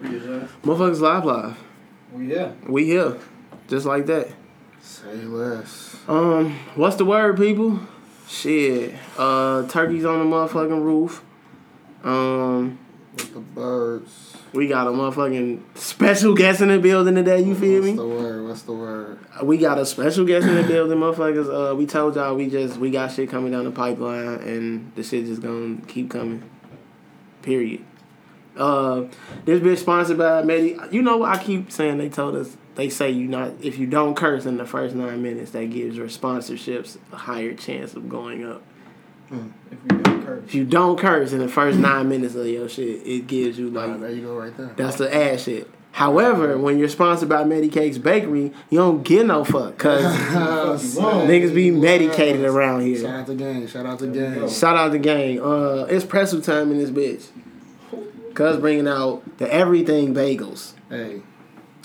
Motherfuckers live live. We here. We here. Just like that. Say less. Um, what's the word, people? Shit. Uh turkeys on the motherfucking roof. Um With the birds. we got a motherfucking special guest in the building today, you feel What's me? the word? What's the word? We got a special guest in the building, motherfuckers. Uh, we told y'all we just we got shit coming down the pipeline, and the shit just gonna keep coming. Period. Uh, this bitch sponsored by Medi. You know what I keep saying? They told us they say you not if you don't curse in the first nine minutes, that gives your sponsorships a higher chance of going up. If we don't curse. If you don't curse in the first nine minutes of your shit, it gives you like there you go, right there. that's the ass shit. However, when you're sponsored by Medicakes Bakery, you don't get no fuck because niggas be medicated around here. Shout out to gang. Shout out to gang. Shout out the gang. Uh, it's pretzel time in this bitch. Cuz bringing out the everything bagels, Hey,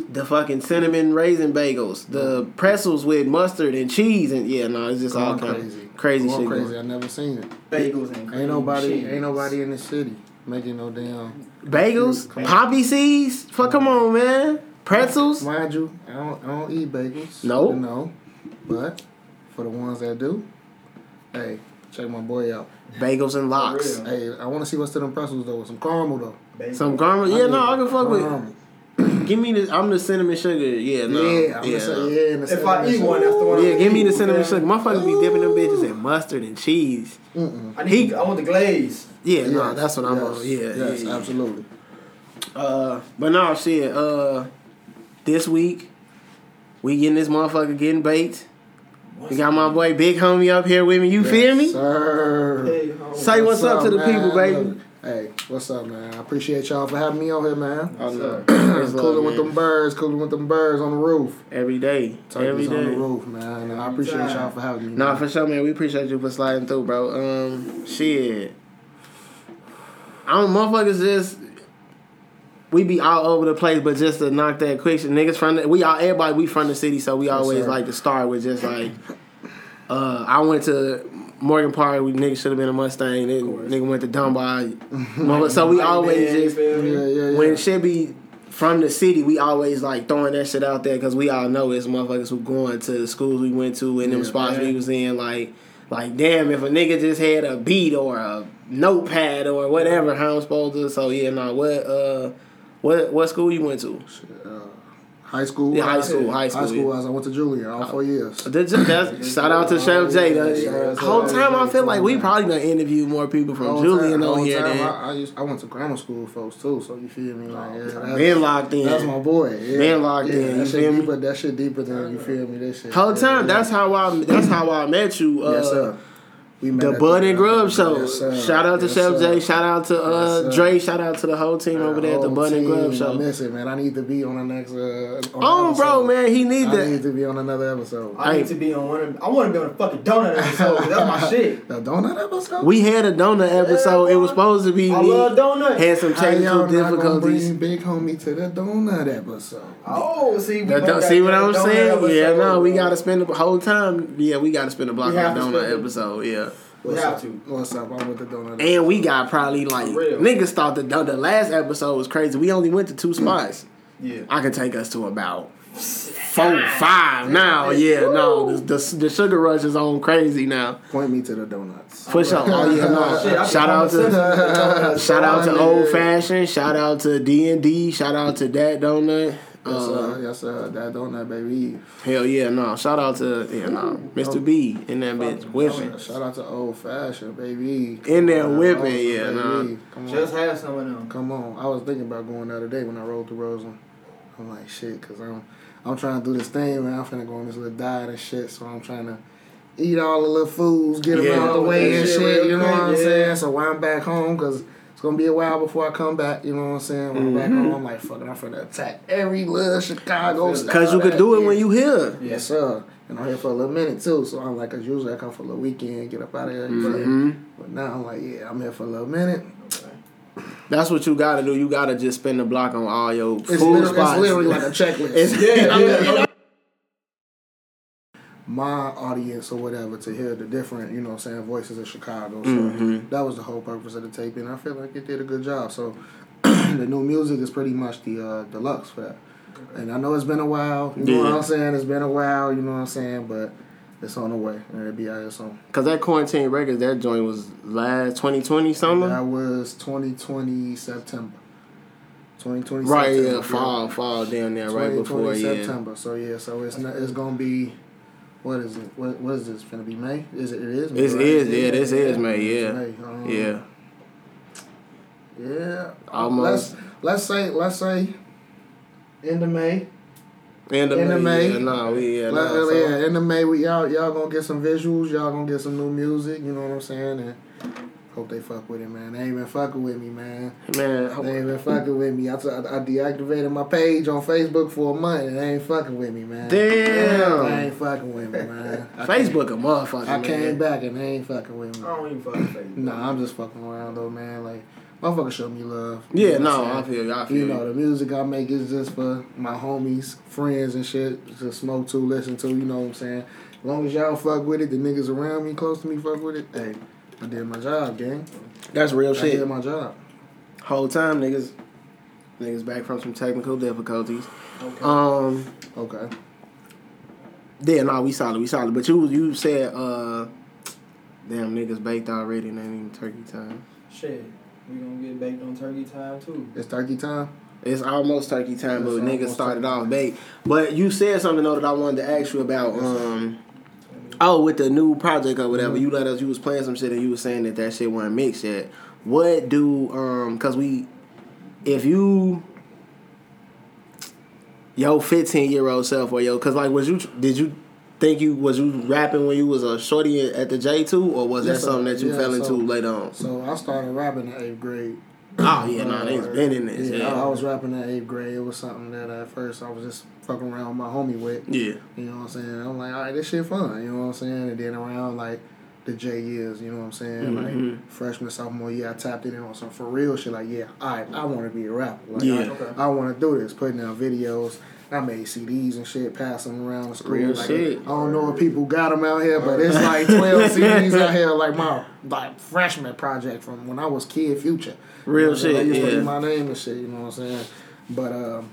the fucking cinnamon raisin bagels, the oh. pretzels with mustard and cheese, and yeah, no, it's just all kind crazy. of crazy Going shit. crazy. going. I never seen it. Bagels and cream Ain't nobody. cheese. Ain't nobody in the city making no damn. Bagels, poppy seeds. Fuck, come on, man. Pretzels. Mind you, I don't. I don't eat bagels. Nope. You know, but for the ones that do, hey, check my boy out. Bagels and locks. Hey, I want to see what's to them pretzels though. with Some caramel though. Bagels. Some caramel. Yeah, no, I can fuck with. Give me the. I'm the cinnamon sugar. Yeah, no. Yeah, I'm yeah, gonna no. yeah. and the If I cinnamon eat one, that's the one. Yeah, I'm give me the cinnamon man. sugar. Motherfuckers be dipping them bitches in mustard and cheese. Mm-mm. I need. I want the glaze. Yeah, no, that's what I'm yes, on. Yeah, yes, yeah, yeah. absolutely. Uh, but no shit. Uh, this week we getting this motherfucker getting baked. We got my boy Big Homie up here with me. You feel me? Sir. Hey. Say what's, up, to the man? people, baby. Hey, what's up, man? I appreciate y'all for having me on here, man. Oh, no. What's It's love, cooling with man. them birds, cooling with them birds on the roof. every day, Turkeys every on the roof, man. And I appreciate y'all for having me. Nah, man. for sure, man. We appreciate you for sliding through, bro. Um, shit. I don't, motherfuckers just. We be all over the place, but just to knock that quick, niggas from the, we all everybody we from the city, so we always like to start with just like. Uh, I went to Morgan Park. We niggas should have been a Mustang. Then nigga went to Dunbar. So we always man, just? Yeah, yeah, yeah. when shit be from the city, we always like throwing that shit out there because we all know it's motherfuckers who going to the schools we went to and them spots we was in. Like, like damn, if a nigga just had a beat or a notepad or whatever, how I'm supposed to. So yeah, no, what uh, what what school you went to? Uh, high school. Yeah, high uh, school, high school, High school. yeah. As I went to Julian all four years. That's, that's, shout out to Chef J. The whole time I feel like we probably gonna interview more people from Julian on here time, I, I, used, I went to grammar school, folks too. So you feel me? Like, yeah, been locked in. that's my boy. Yeah. Been locked yeah, in, you That shit feel me? deeper. That shit deeper than you feel me. That shit. Whole time. That's how I. That's how I met you. Uh, yes, sir. We met The at Bud and Grub yes, Show. sir. shout out to Yes, Chef sir. J. Shout out to uh, Yes. Dre. Shout out to the whole team over there at the Whole Bud and Grub Show. I miss it, man. I need to be on the next. Uh, on Oh, the bro, man, he need I need to be on another episode. I Hey. need to be on one. Of, I want to be on a fucking donut episode. that's my shit. The donut episode. We had a donut episode. it was supposed to be I me. love donuts. Had some How technical y'all not gonna difficulties. bring Big homie to the donut episode. Oh, see, we That- both that- got see what I'm saying? Yeah, no, we gotta spend the whole time. Yeah, we gotta spend a block We on the donut episode. Yeah. We What's have up? to. What's up? I'm with the donut. And we got probably like niggas thought the the last episode was crazy. We only went to two hmm. spots. Yeah. I can take us to about four, five now. Yeah, no, the, the, the sugar rush is on crazy now. Point me to the donuts. Push sure. Oh yeah, no. Shit, Shout out to to. shout out to old fashioned. Shout out to D and D. Shout out to that donut. Yes, Uh, sir. Yes, sir. That donut, baby. hell yeah, no. Shout out to yeah, no. Mr. B in that bitch whipping. Shout out to old fashioned, baby. In there Come whipping, yeah, baby. nah. Come on. Just have some of them. Come on. I was thinking about going the other day when I rode through Roseland. I'm like, shit, because I'm, I'm trying to do this thing, man. I'm finna go on this little diet and shit, so I'm trying to eat all the little foods, get them Yeah. out the way and shit shit, you know what I'm yeah. saying? So when I'm back home, because it's to be a while before I come back, you know what I'm saying? When I'm back Mm-hmm. home, I'm like, fucking, I'm finna attack every little Chicago style. Cause you could do it when you here. Yes, sir. And I'm here for a little minute too, so I'm like, cause usually I come for a little weekend, get up out of here. You feel me? hmm But now I'm like, yeah, I'm here for a little minute. That's what you gotta do. You gotta just spin the block on all your It's, food spots. it's literally like a checklist. It's- Yeah, yeah. My audience or whatever to hear the different, you know, what I'm saying voices of Chicago. So Mhm. that was the whole purpose of the taping. I feel like it did a good job. So the new music is pretty much the uh, deluxe for that. And I know it's been a while. You know what I'm saying? It's been a while. You know what I'm saying? But it's on the way. And it'll be out soon. Cause that quarantine records, that joint was last 2020 summer. That was 2020 September. 2020 right, September. yeah, fall, fall down there, right 2020 before, yeah. September. So yeah, so it's not, it's gonna be. What is it? What, what is this? Gonna be May? Is it? It is. May, This right? is, yeah, this is May, yeah. May. Um, Yeah, Yeah. Almost. Let's let's say let's say. End of May. end of End of May. May. Yeah, nah, we yeah, Like, nah, so- yeah, end of May, we y'all y'all gonna get some visuals, y'all gonna get some new music, you know what I'm saying? And hope they fuck with it, man. They ain't been fucking with me, man. man. They ain't been fucking with me. I, t- I deactivated my page on Facebook for a month, and they ain't fucking with me, man. Damn. They ain't fucking with me, man. I Facebook a motherfucker. I came back and they ain't fucking with me. I don't even fucking face. Nah, I'm just fucking around though, man. Like, motherfuckers show me love. Yeah, You know no, I'm I saying? feel you. I feel You you. know, the music I make is just for my homies, friends and shit to smoke to, listen to, you know what I'm saying? As long as y'all fuck with it, the niggas around me, close to me, fuck with it, hey, I did my job, gang. That's real I shit. I did my job. Whole time, niggas, niggas back from some technical difficulties. Okay. Um, Okay. yeah, no, we solid, we solid. But you, you said, uh, damn, niggas baked already, and ain't even turkey time. Shit, we gonna get baked on turkey time too. It's turkey time. It's almost turkey time, but niggas started turkey off baked. But you said something though that I wanted to ask you about. Um, oh, with the new project or whatever, Mhm. you let us. You was playing some shit and you was saying that that shit wasn't mixed yet. What do um? Cause we, if you. Yo, fifteen year old self or yo, cause like, was you did you think you was you rapping when you was a shorty at the J two, or was Yes, that something that you Yeah, fell into so- later on? So I started rapping in eighth grade. Oh yeah, no, nah, niggas been in this. Yeah, Yeah, I, I was rapping in eighth grade. It was something that at first I was just fucking around with my homie with. yeah. You know what I'm saying? I'm like, all right, this shit fun. You know what I'm saying? And then around like the J years, you know what I'm saying? Mhm. Like freshman, sophomore year, I tapped it in on some for real shit. Like, yeah, all right, I want to be a rapper. Like, Yeah. I, Okay. I want to do this. Putting out videos. I made CDs and shit, pass them around the school. Real like, shit. I don't know if people got them out here, but it's like 12 CDs out here, like my like freshman project from when I was Kid Future. Real You know shit, used to yeah. be my name and shit, you know what I'm saying? But um,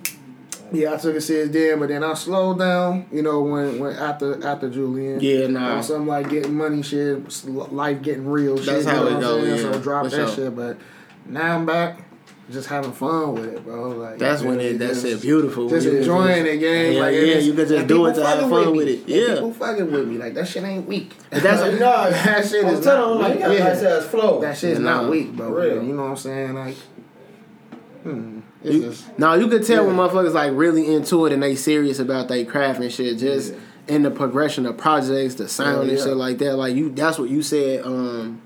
yeah, I took it serious then, but then I slowed down, you know, when, when after after Julian. Yeah, nah. On some like getting money shit, life getting real shit. That's you how know it what I'm go, yeah, So drop for that sure. shit, but now I'm back, just having fun with it, bro. Like That's when it that's just- shit beautiful. Just you enjoying the game. Yeah, like, yeah, you could just do it to have fun me. with it. Yeah. people fucking with me. Like that shit ain't weak. That's Like, what- nah, that shit I'm is not like, weak. you got a Yeah. nice ass flow. That shit's Yeah, not weak, bro. Real. You know what I'm saying? Like, hmm. It's You, just, no, you could tell when motherfuckers like really into it and they serious about their craft and shit. Just in the progression of projects, the sound Yeah, and shit like that. Like you, that's what you said. Um,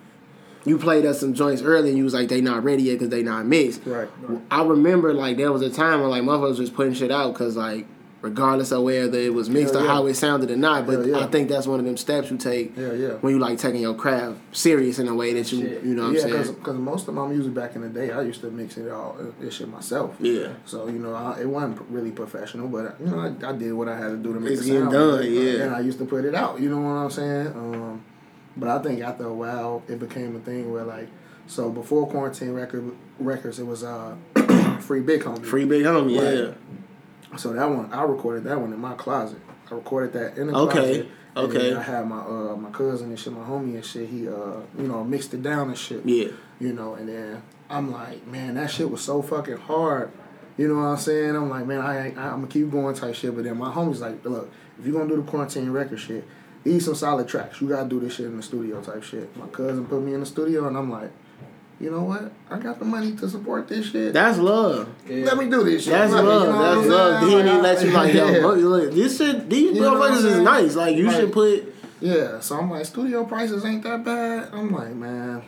you played us some joints early and you was like they not ready yet because they not mixed. right. I remember like there was a time when like motherfuckers was putting shit out because like regardless of whether it was mixed Yeah, or yeah. how it sounded or not. But Yeah. I think that's one of them steps you take Yeah, yeah. when you like taking your craft serious in a way that you Shit. you know what I'm saying. because most of my music back in the day, I used to mix it all, uh, this shit myself. Yeah. So you know, I, it wasn't really professional, but you know, I, I did what I had to do to make It's it sound done, yeah. And I used to put it out. You know what I'm saying? Um, but I think after a while, it became a thing where like, so before quarantine record records, it was uh, free big homie. Free big homie, Right. yeah. So that one, I recorded that one in my closet. I recorded that in the Okay, closet. and okay. I had my uh my cousin and shit, my homie and shit. He uh you know mixed it down and shit. Yeah. You know, and then I'm like, man, that shit was so fucking hard. You know what I'm saying? I'm like, man, I, I I'm gonna keep going type shit. But then my homie's like, look, if you're gonna do the quarantine record shit, these some solid tracks. You gotta do this shit in the studio type shit. My cousin put me in the studio, and I'm like, you know what? I got the money to support this shit. That's love. Yeah. Let me do this shit. That's love. you know That's I'm love. He didn't let you like, yo, Yeah. look, this shit, these You know what I'm motherfuckers is nice. Like, you Like- should put. Yeah, so I'm like, studio prices ain't that bad. I'm like, man,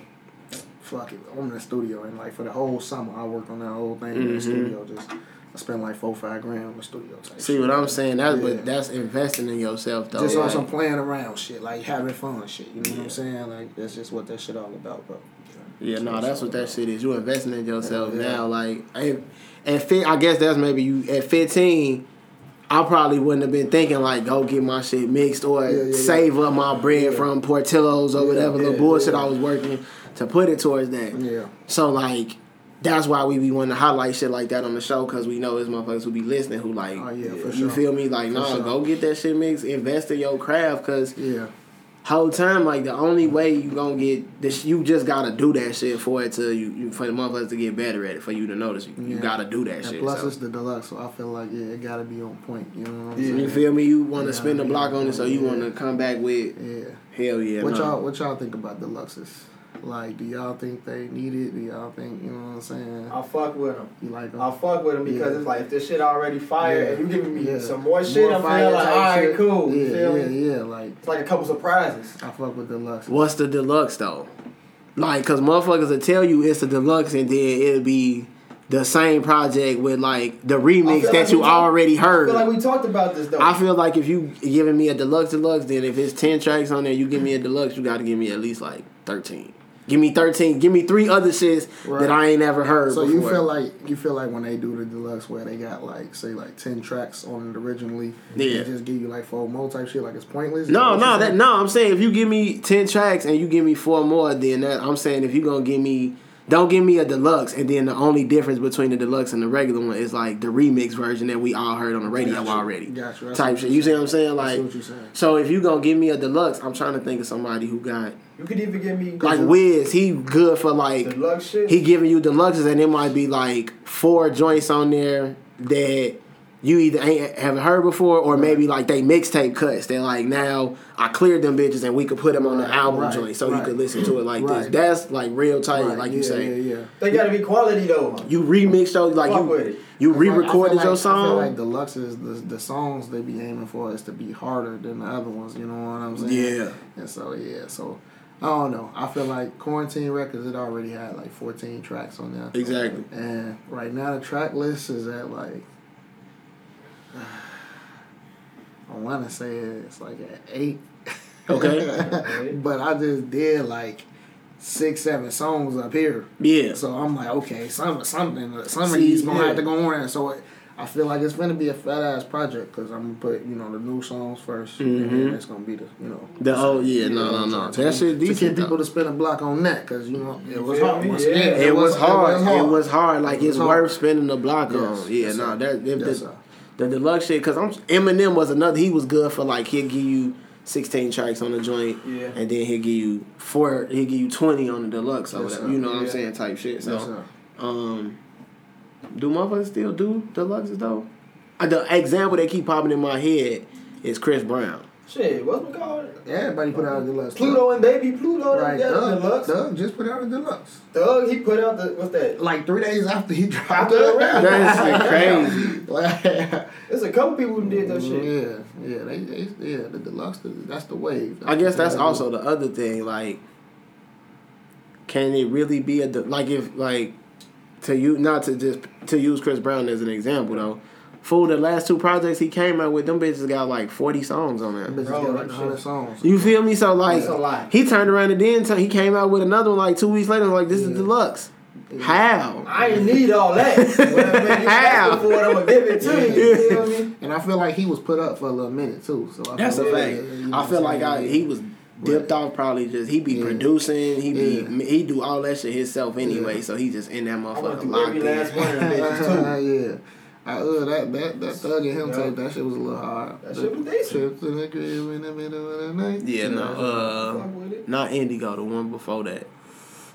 fuck it. I'm in the studio, and like for the whole summer, I worked on that whole thing in Mhm. the studio. Just I spend like four, five grand on the studio. Type See shit. what I'm saying? That's Yeah. but that's investing in yourself though. Just on like- some playing around shit, like having fun shit. You know what I'm saying? Like that's just what that shit all about, bro. Yeah, no, that's what that shit is. You investing in yourself Yeah. now. Like, and, and fi- I guess that's maybe you at 15. I probably wouldn't have been thinking like, go get my shit mixed or Yeah, yeah, yeah. save up my bread Yeah. from Portillo's or Yeah, whatever yeah, the bullshit yeah. I was working to put it towards that. Yeah. So like, that's why we be wanting to highlight shit like that on the show because we know there's motherfuckers who be listening who like, Oh, yeah, for you sure. feel me? Like, For nah, sure. go get that shit mixed, invest in your craft because Yeah. whole time like the only way you gonna get this, you just gotta do that shit for it to you, you for the motherfuckers to get better at it for you to notice you, you gotta do that And shit. plus, so. it's the deluxe, so I feel like yeah, it gotta be on point. You know what I'm Yeah. saying? You feel me? You want to spend the block on it, so you yeah. want to come back with Yeah. hell yeah. What no. y'all what y'all think about deluxes? Like, do y'all think they need it? Do y'all think you know what I'm saying? I fuck with them. You like them? I fuck with them because Yeah. it's like if this shit already fire Yeah. and you giving me Yeah. some more shit, I'm feeling like type alright, shit. cool. Yeah, you feel yeah, me? yeah. Like It's like a couple surprises. I fuck with deluxe. What's the deluxe though? Like, cause motherfuckers will tell you it's the deluxe, and then it'll be the same project with like the remix that like you talk- already heard. I feel like we talked about this though. I feel like if you giving me a deluxe deluxe, then if it's ten tracks on there, you give me a deluxe, you got to give me at least like thirteen. Give me thirteen. Give me three other shits Right. that I ain't ever heard. So before. you feel like you feel like when they do the deluxe where they got like say like ten tracks on it originally, Yeah. they just give you like four more type shit like it's pointless. No, no, that no. I'm saying if you give me ten tracks and you give me four more, then that I'm saying if you gonna give me, don't give me a deluxe, and then the only difference between the deluxe and the regular one is like the remix version that we all heard on the radio Gotcha. already. Gotcha. That's Type shit. you're see what I'm saying. Like, what you're saying. so if you gonna give me a deluxe, I'm trying to think of somebody who got you could even give me like Wiz. He good for like deluxe shit. he giving you deluxes, and it might be like four joints on there that you either ain't haven't heard before, or maybe like they mixtape cuts. They're like now I cleared them bitches, and we could put them on the album right, joint, so you could listen to it like this. That's like real tight, Right, like yeah, you say. Yeah, yeah. they gotta be quality though. You remix those, like Fuck you you I feel like- I re-recorded feel like, your I song. feel like deluxes, the the songs they be aiming for is to be harder than the other ones. You know what I'm saying? Yeah. And so yeah, so I don't know. I feel like Quarantine Records it already had like 14 tracks on there. exactly. And right now the track list is at like I want to say it's like at eight. Okay. but I just did like six, seven songs up here. Yeah. So I'm like, okay, some something, some of these gonna yeah. have to go on. So it, I feel like it's gonna be a fat ass project because I'm gonna put you know the new songs 1st and then Mhm. it's gonna be the you know The oh yeah, no no no. to- That shit to decent. get people though. to spend a block on that because you know it was hard. Yeah. It, was hard. It was hard. Like It was it's hard. worth spending the block Yes, on. Yeah, no, sir. that if Yes, the, deluxe shit. Cause I'm Eminem was another. He was good for like he'll give you 16 tracks on the joint, Yeah. and then he'll give you four. He'll give you 20 on the deluxe or whatever. You know what I'm saying? Type shit. So, um, do motherfuckers still do deluxes though? Uh, the example that keep popping in my head is Chris Brown. Shit, what's it called? Everybody put out a deluxe. Pluto and Baby Pluto. Right, yeah, Doug, deluxe. Doug just put out a deluxe. Doug, he put out the what's that? Like three days after he dropped After it. rap. That's crazy. Like, There's a couple people who did that shit. Yeah, yeah, they, they, yeah. The deluxe, the, that's the wave. I guess that's also the other thing. Like, can it really be a de- like if like to you not to just to use Chris Brown as an example though. For the last two projects he came out with, them bitches got like forty songs on there. Bro, got like hundred songs. You feel me? So like That's he turned around and then t- he came out with another one like two weeks later. Like this is deluxe. How? I ain't need all that. well, man, How? for it, I'm gonna give it to you. You feel me? And I feel like he was put up for a little minute too. So I That's a feel fact. like, you know I feel like I, he was dipped off probably just he be Yeah. producing he be Yeah. he do all that shit himself anyway Yeah. so he just in that I went motherfucker through locked every last in. one of them bitches too. yeah. I, uh, that that that thug and him Yeah. tape that shit was a little hard. That shit was decent. Trips in the crib in the middle of the night. Yeah, no, uh, Fuck with it. not Indigo, the one before that.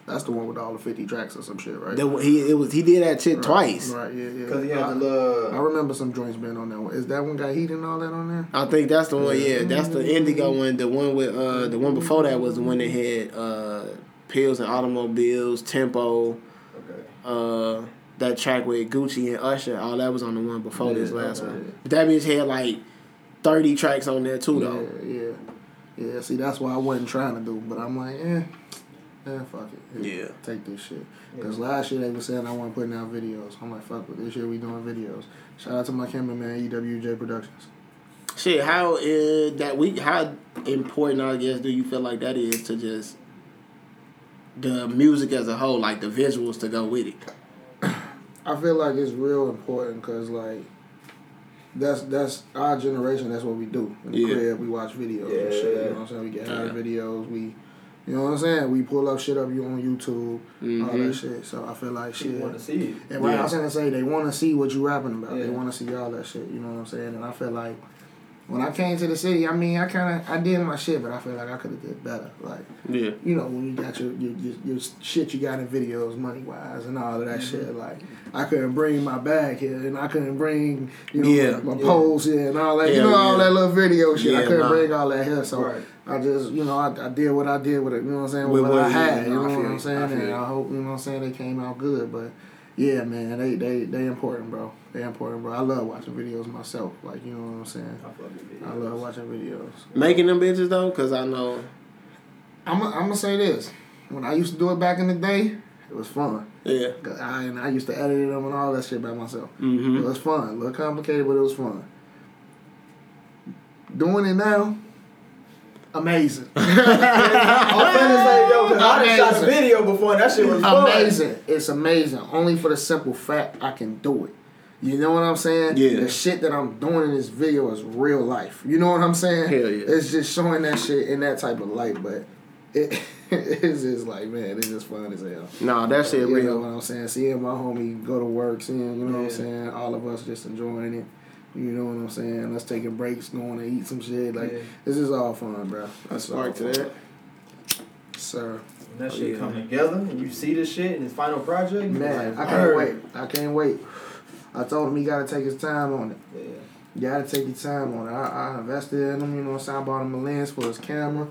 That's the one with all the fifty tracks or some shit, right? The, he it was he did that shit Right, twice. Right, yeah, yeah. Cause he had the I, I remember some joints being on that one. Is that one got heat and all that on there? I think that's the one. Yeah, that's the Indigo one. The one with uh, the one before that was the one that had uh, pills and automobiles, tempo. Okay. Uh, that track with Gucci and Usher. All that was on the one before this last okay. one. But that bitch had like thirty tracks on there too, though. Yeah, yeah, yeah. See, that's what I wasn't trying to do, but I'm like, eh, eh, fuck it. Yeah. take this shit. Cause last year they were saying I want putting out videos. I'm like, fuck it. This year we doing videos. Shout out to my cameraman EWJ Productions. Shit, how is that we? How important I guess do you feel like that is to just the music as a whole, like the visuals to go with it? I feel like it's real important because like that's that's our generation. That's what we do in the Yeah. crib. We watch videos and shit. You know what I'm saying? We get high Yeah. videos. We You know what I'm saying? We pull up shit up you on YouTube, all Mhm. that shit. So I feel like shit. People want to see it. And right, I Yeah. was gonna say they want to see what you rapping about. They want to see all that shit. You know what I'm saying? And I feel like when I came to the city, I mean, I kind of I did my shit, but I feel like I could have did better. Like Yeah. you know when you got your your, your, your shit you got in videos, money wise, and all of that mm-hmm. shit. Like I couldn't bring my bag here, and I couldn't bring you know Yeah. my, my Yeah. pose here, and all that. you know all yeah. that little video shit. I couldn't nah. bring all that here, so. Right. I just, you know, I, I did what I did with it, you know what I'm saying, with With what what I had, you no, I know what. I'm saying, I and. I hope, you know what I'm saying, they came out good, but yeah, man, they, they, they important, bro. They important, bro. I love watching videos myself, like, you know what I'm saying. I fuck with I love watching videos. Making them bitches though, cause I know. I'm, I'm gonna say this, when I used to do it back in the day, it was fun. Yeah. I, and I used to edit them and all that shit by myself. It Mm-hmm. It was fun, a little complicated, but it was fun. Doing it now, amazing. I'm finna say, yo, cause I done shot a Amazing. video before and that shit was fun. amazing. It's amazing. Only for the simple fact I can do it. You know what I'm saying? Yeah. The shit that I'm doing in this video is real life. You know what I'm saying? Hell yeah. It's just showing that shit in that type of light, but it it's just like man, it's just fun as hell. Nah, that shit real. you know what I'm saying? Seeing my homie go to work, seeing you know what I'm saying, all of us just enjoying it. You know what I'm saying? Let's taking breaks, going to eat some shit. Like Yeah. this is all fun, bro. All spark to that. sir. When that Oh, shit yeah. come together and you see this shit in his final project, Man, like, I can't wait. I can't wait. I told him he got to take his time on it. Yeah. You got to take your time on it. I, I invested in him, you know what I'm saying? I bought him a lens for his camera.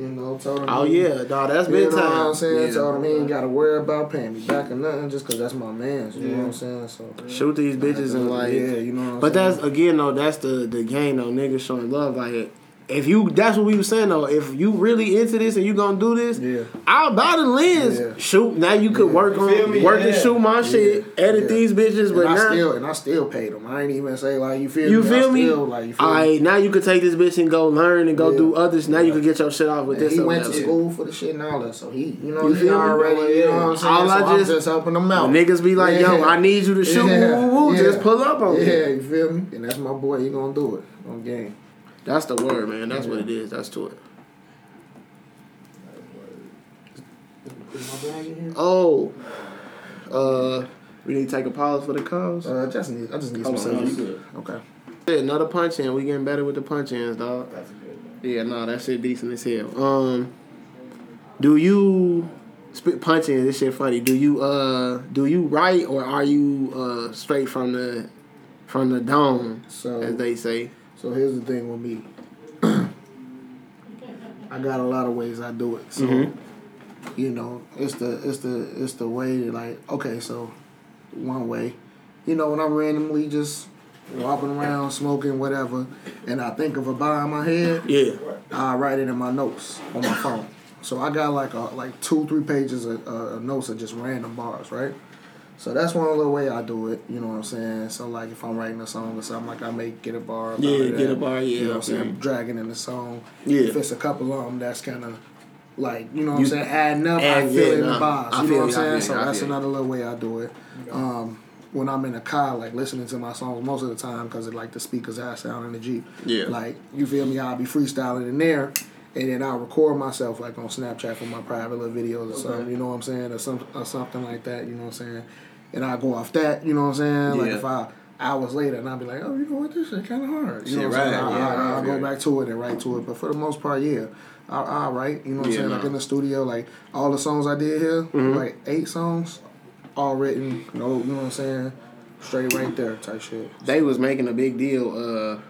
You know, told him. Oh he- yeah, dog. That's big time. You know what I'm saying? Yeah. Told him he ain't got to worry about paying me back or nothing just because that's my man. You know what I'm saying? So. Shoot these bitches and like. Yeah, you know what I'm But saying? that's again though. That's the the game though. Niggas showing love like. If you, that's what we were saying though. If you really into this and you gonna do this, Yeah. I'll buy the lens. Yeah. Shoot, now you could Yeah. work on, me? work and shoot my shit, edit Yeah. these bitches, And but I now still and I still paid them. I ain't even say like you feel you me. feel I me? Still, like, you feel All me? now you could take this bitch and go learn and go Yeah. do others. Now you can get your shit off with And this. he went to school for the shit and all that, so he, you know, You he already, you know what I'm saying. All so I I'm just- just helping them out. Niggas be like, yo, I need you to shoot, Yeah. woo, woo, woo, Yeah. just pull up on me. Yeah, you feel me? And that's my boy. He gonna do it on game. That's the word, man. That's what it is. That's to it. Is my bag in here? Oh, uh, we need to take a pause for the calls. Uh, just need, I just need Oh, some no. Okay. Another punch in. We getting better with the punch ins, dog. That's good one. Yeah, no, that shit decent as hell. Um, do you spit punching? This shit funny. Do you uh do you write or are you uh straight from the from the dome, So as they say? So here's the thing with me. I got a lot of ways I do it. So Mhm. you know, it's the it's the it's the way that like okay, so one way. You know, when I'm randomly just walking around, smoking, whatever, and I think of a bar in my head, Yeah. I write it in my notes on my phone. So I got like a like two, three pages of uh, notes of just random bars, right? So that's one little way I do it. You know what I'm saying? So like if I'm writing a song or something, like I may get a bar. Yeah, get a bar, yeah, You know what I'm I saying? Dragging in the song. Yeah. If it's a couple of them, that's kind of like you know what You- I'm saying. Adding up, I add- feel yeah, in nah, the bars. I You know what I'm saying? So that's another little way I do it. Um, when I'm in a car, like listening to my songs most of the time, because it like the speakers I sound in the Jeep. Yeah. Like you feel me? I'll be freestyling in there, and then I'll record myself like on Snapchat for my private little videos or something. You know what I'm saying, or some or something like that. You know what I'm saying? And I go off that. You know what I'm saying? Like Yeah. if I hours later and I'll be like, oh, you know what, this shit kind of hard. You know Shit, what I'm saying? I, yeah, I, right, I'll go back to it and write to it. But for the most part, yeah. I, I write, you know what I'm Yeah, saying? Like in the studio, like all the songs I did here, Mm-hmm. like eight songs, all written, no, you know what I'm saying? Straight right there type shit. They was making a big deal. Uh,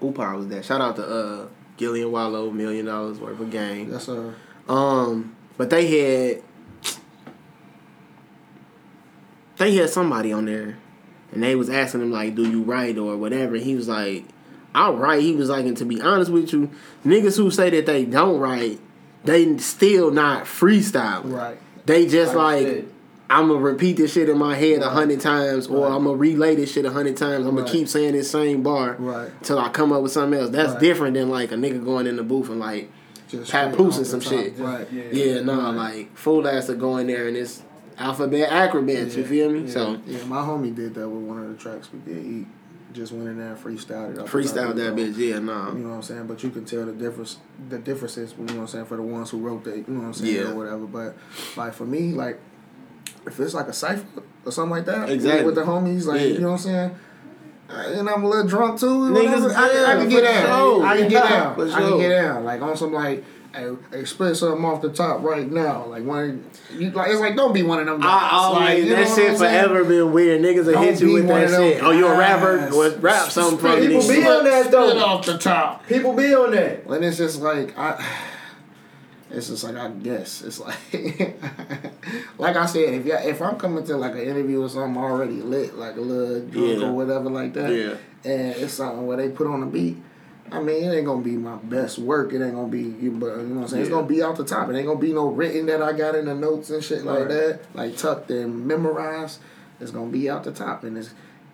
who part was that? Shout out to uh Gillie and Wallo, million dollars worth of game. That's uh Um, but they had they had somebody on there, and they was asking him like, "Do you write or whatever?" And he was like, "I write." He was like, "And to be honest with you, niggas who say that they don't write, they still not freestyle. right. They just Type like." I'm gonna repeat this shit in my head a Right. hundred times, or Right. I'm gonna relay this shit a hundred times. I'm Right. gonna keep saying this same bar Right. till I come up with something else. That's different than like a nigga going in the booth and like Just and some top. shit. Right. Yeah. yeah, no, Right. like full ass to go in there and it's alphabet acrobats. You feel me? Yeah. So Yeah, my homie did that with one of the tracks we did. He just went in there and freestyled it. off the top Freestyle that bitch, yeah, dome. nah. You know what I'm saying? But you can tell the difference, the differences. You know what I'm saying for the ones who wrote that. You know what I'm saying Yeah. or whatever. But like for me, like if it's like a cipher or something like that, Exactly. with the homies, like Yeah. you know what I'm saying. And I'm a little drunk too. Niggas. I, I can get down. I can get Yeah, down. for I can get down. Like on some like, hey, hey, spit something off the top right now. Like one, you like it's like don't be one of them. I always like, you know that shit forever been weird. Niggas will hit you with that of them shit. Oh, you a rapper? guys. Well, rap something from People these. be spit- on that, though. off the top. People be on that. And it's just like I. It's just like I guess it's like, like I said, if you if I'm coming to like an interview or something already lit, like a little drunk Yeah. or whatever like that, Yeah. and it's something where they put on a beat. I mean, it ain't gonna be my best work. It ain't gonna be you, but you know what I'm saying. It's gonna be off the top. It ain't gonna be no written that I got in the notes and shit like Right. that, like tucked and memorized. It's gonna be out the top, and it's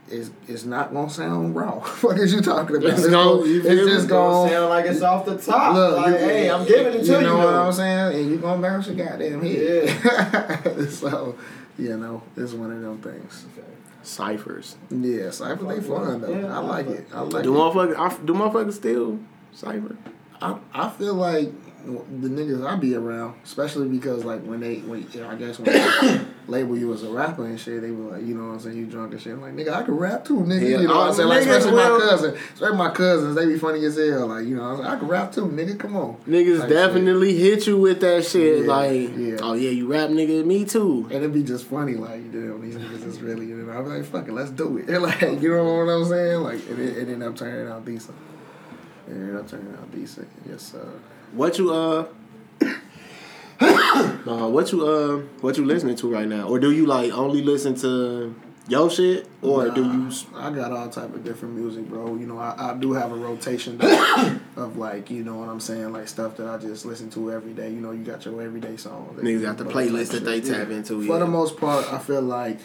it's it's not gonna sound raw. what is you talking about? It's gonna- it's just Gonna sound like it's off the top. Look, like, you, hey, I'm giving it to you. You know what. I'm saying? And you gonna bounce your goddamn head. Yeah. so, you know, it's one of them things. Ciphers. Yeah, Cypher, they fun though. Yeah, I like it. I like Do it. motherfuckers? I, do motherfuckers still cipher? I, I feel like the niggas I be around, especially because like when they, when you know, I guess when they label you as a rapper and shit, they were like, you know what I'm saying, you drunk and shit. I'm like, nigga, I can rap too, nigga. Yeah, You know what I'm saying? Like, especially will- my cousin, especially my cousins, they be funny as hell. Like, you know, I was like, I can rap too, nigga. Come on. Niggas Type shit. definitely hit you with that shit. Yeah, like, yeah. oh yeah, you rap, nigga. Me too. And it'd be just funny, like, you know, these niggas is really, know, I'm like, fuck it, let's do it. And like, you know what I'm saying? Like, it, it ended up turning out decent. It ended up turning out decent. Yes, sir. What you uh? uh, what you uh? What you listening to right now? Or do you like only listen to your shit, or do you? I got all type of different music, bro. You know, I, I do have a rotation of like, you know what I'm saying, like stuff that I just listen to every day. You know, you got your everyday songs. Niggas you got the playlist that they tap into, For yeah. the most part, I feel like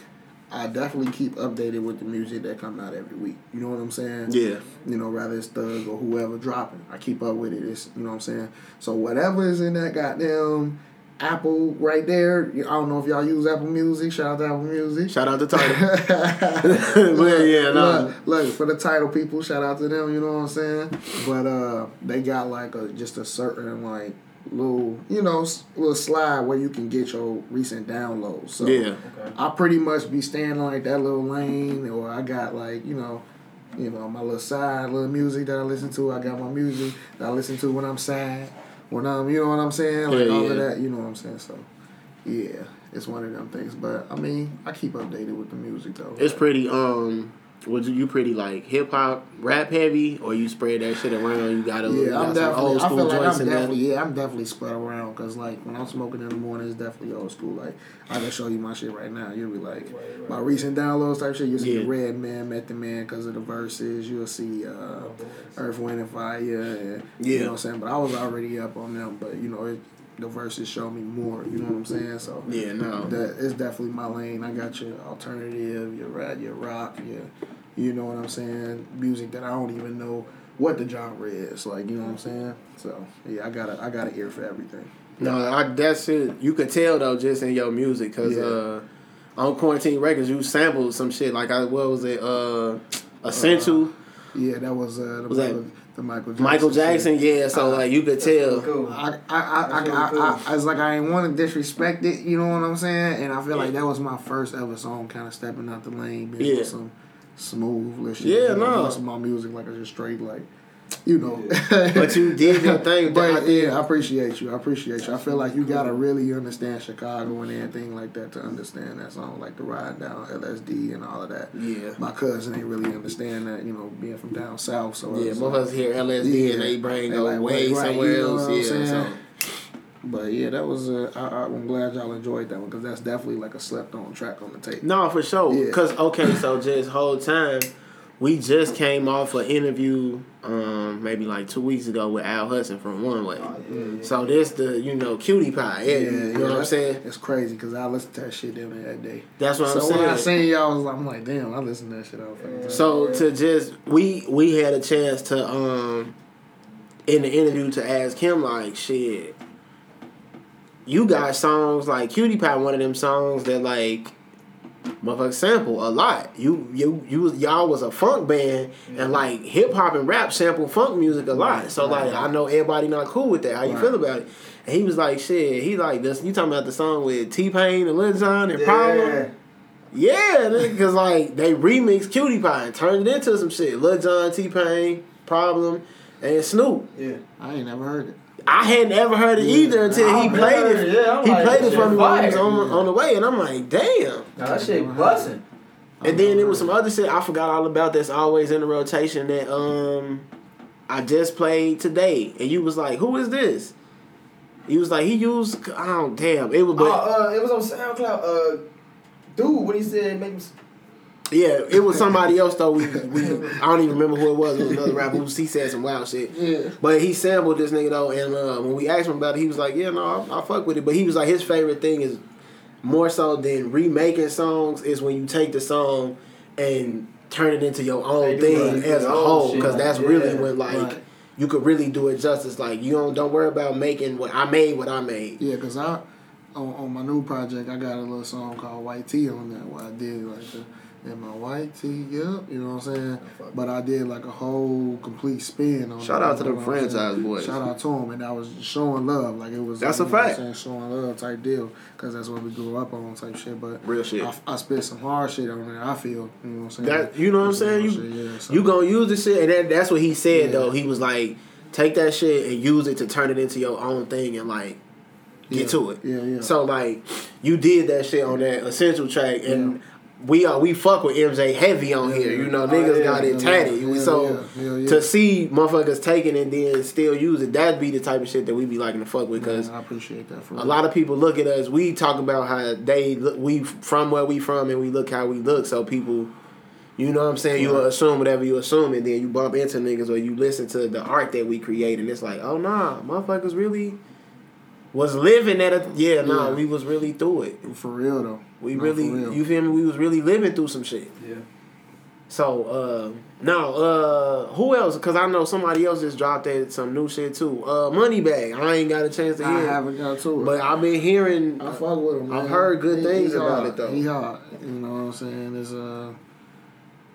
I definitely keep updated with the music that come out every week. You know what I'm saying? Yeah. You know, rather it's Thug or whoever dropping. I keep up with it. It's you know what I'm saying. So whatever is in that goddamn Apple right there. I don't know if y'all use Apple Music. Shout out to Apple Music. Shout out to Tidal. But yeah, no. Look, look, for the Tidal people, shout out to them. You know what I'm saying? But uh, they got like a just a certain like little, you know, little slide where you can get your recent downloads. So Yeah. I pretty much be staying like that little lane, or I got like you know, you know my little side little music that I listen to. I got my music that I listen to when I'm sad, when I'm you know what I'm saying, like Yeah, all yeah. of that. You know what I'm saying? So yeah, it's one of them things. But I mean, I keep updated with the music though. It's pretty um would you, you pretty like hip hop rap heavy or you spread that shit around you got a Yeah, got I'm definitely. old I school feel like I'm definitely. Yeah, I'm definitely spread around because like when I'm smoking in the morning, it's definitely old school. Like I can show you my shit right now. You'll be like my recent downloads type shit. You'll see Yeah. Redman, Method Man because of the verses. You'll see uh, Earth, Wind and Fire. And, You know what I'm saying? But I was already up on them. But you know it, the verses show me more. You know what I'm saying? So Yeah, no. that it's definitely my lane. I got your alternative, your rap, your rock, your you know what I'm saying, music that I don't even know what the genre is. Like you know what I'm saying. So yeah, I got a I got an ear for everything. No, I, that shit you could tell though just in your music because Yeah. uh, on Quarantine Records you sampled some shit like I what was it uh Essential Yeah, that was uh, the, Was that Michael, the Michael Jackson. Michael Jackson shit. yeah so Uh, like you could tell Cool. I I I, I, That's really I, cool. I, I was like I ain't want to disrespect it, you know what I'm saying? And I feel like that was my first ever song, kind of stepping out the lane, being Yeah. with some smooth shit. Yeah, you know, no. most of my music like I just straight like, you know. but you did your thing But yeah, I appreciate you. I appreciate you. I feel like you gotta really understand Chicago and everything like that to understand that song, like the ride down LSD and all of that. Yeah. My cousin ain't really understand that, you know, being from down south. So yeah most of us hear LSD Yeah. and they brain go like, way right, somewhere you know else yeah so? But yeah, that was. Uh, I, I'm glad y'all enjoyed that one because that's definitely like a slept on track on the tape. No, for sure. Yeah. Cause okay, so just whole time, we just came off an interview, um, maybe like two weeks ago with Al Hudson from One Way. Oh, yeah, yeah. So this the you know cutie pie, yeah, you know what I'm saying? It's crazy because I listened to that shit there that day. That's what so I'm saying. So when I seen y'all, was like, I'm like, damn, I listened to that shit all fucking time. So to just we we had a chance to um in the interview to ask him like shit. You got songs like Cutie Pie, one of them songs that like motherfucker sample a lot. You you you y'all was a funk band and mm-hmm. like hip hop and rap sample funk music a lot. So like I know everybody not cool with that. How you Right. feel about it? And he was like, shit. He like this. You talking about the song with T Pain and Lil Jon and Problem? Yeah, because like they remixed Cutie Pie and turned it into some shit. Lil Jon, T Pain, Problem, and Snoop. Yeah. I ain't never heard it. I hadn't ever heard it either until he I've played it. it, yeah, he like, played it for me when he was on, on the way, and I'm like, damn. Now that shit busting. And then there was some other shit I forgot all about that's always in the rotation that um I just played today, and you was like, who is this? He was like, he used I don't damn it was, Oh, but uh, it was on SoundCloud. Uh, dude, what he said s- yeah, it was somebody else though. We, we I don't even remember who it was. It was another rapper who he said some wild shit. Yeah. But he sampled this nigga though, and uh, when we asked him about it, he was like, "Yeah, no, I, I fuck with it." But he was like, his favorite thing is more so than remaking songs is when you take the song and turn it into your own thing like as a whole, because that's really yeah, when like right. you could really do it justice. Like you don't don't worry about making what I made, what I made. Yeah, cause I on, on my new project I got a little song called White Tee on that. where I did like the in my white tee, yep, you know what I'm saying? But I did like a whole complete spin on Shout out to the know what I'm Franchize Boyz. Shout out to them, and I was showing love, like it was. That's you a fact. saying, showing love type deal, cause that's what we grew up on type shit. But Real shit. I, I spit some hard shit on there. I feel, you know what I'm saying? That you know what I'm saying? You shit, yeah, so- you gonna use the shit, and that, that's what he said Yeah. though. He was like, take that shit and use it to turn it into your own thing and like get Yeah. to it. Yeah, yeah. So like, you did that shit on that essential track, and we are we fuck with MJ heavy on Yeah, here. You know, Oh, niggas yeah, got it tatted. yeah, so to see motherfuckers taking it and then still use it, that'd be the type of shit that we be liking to fuck with because. I appreciate that for A lot of people look at us. We talk about how they look, we from where we from, and we look how we look. So people, you know what I'm saying. You assume whatever you assume, and then you bump into niggas or you listen to the art that we create, and it's like, oh nah, motherfuckers really was living at a yeah, nah, we was really through it. for real though. We No, really, real. you feel me? We was really living through some shit. Yeah. So uh no, uh who else? Cause I know somebody else just dropped that some new shit too. Uh Moneybagg. I ain't got a chance to hear. it. haven't got to. But I've been hearing I fuck with him. I've heard good He- things he about hard. it, though. He hard. You know what I'm saying? Is uh,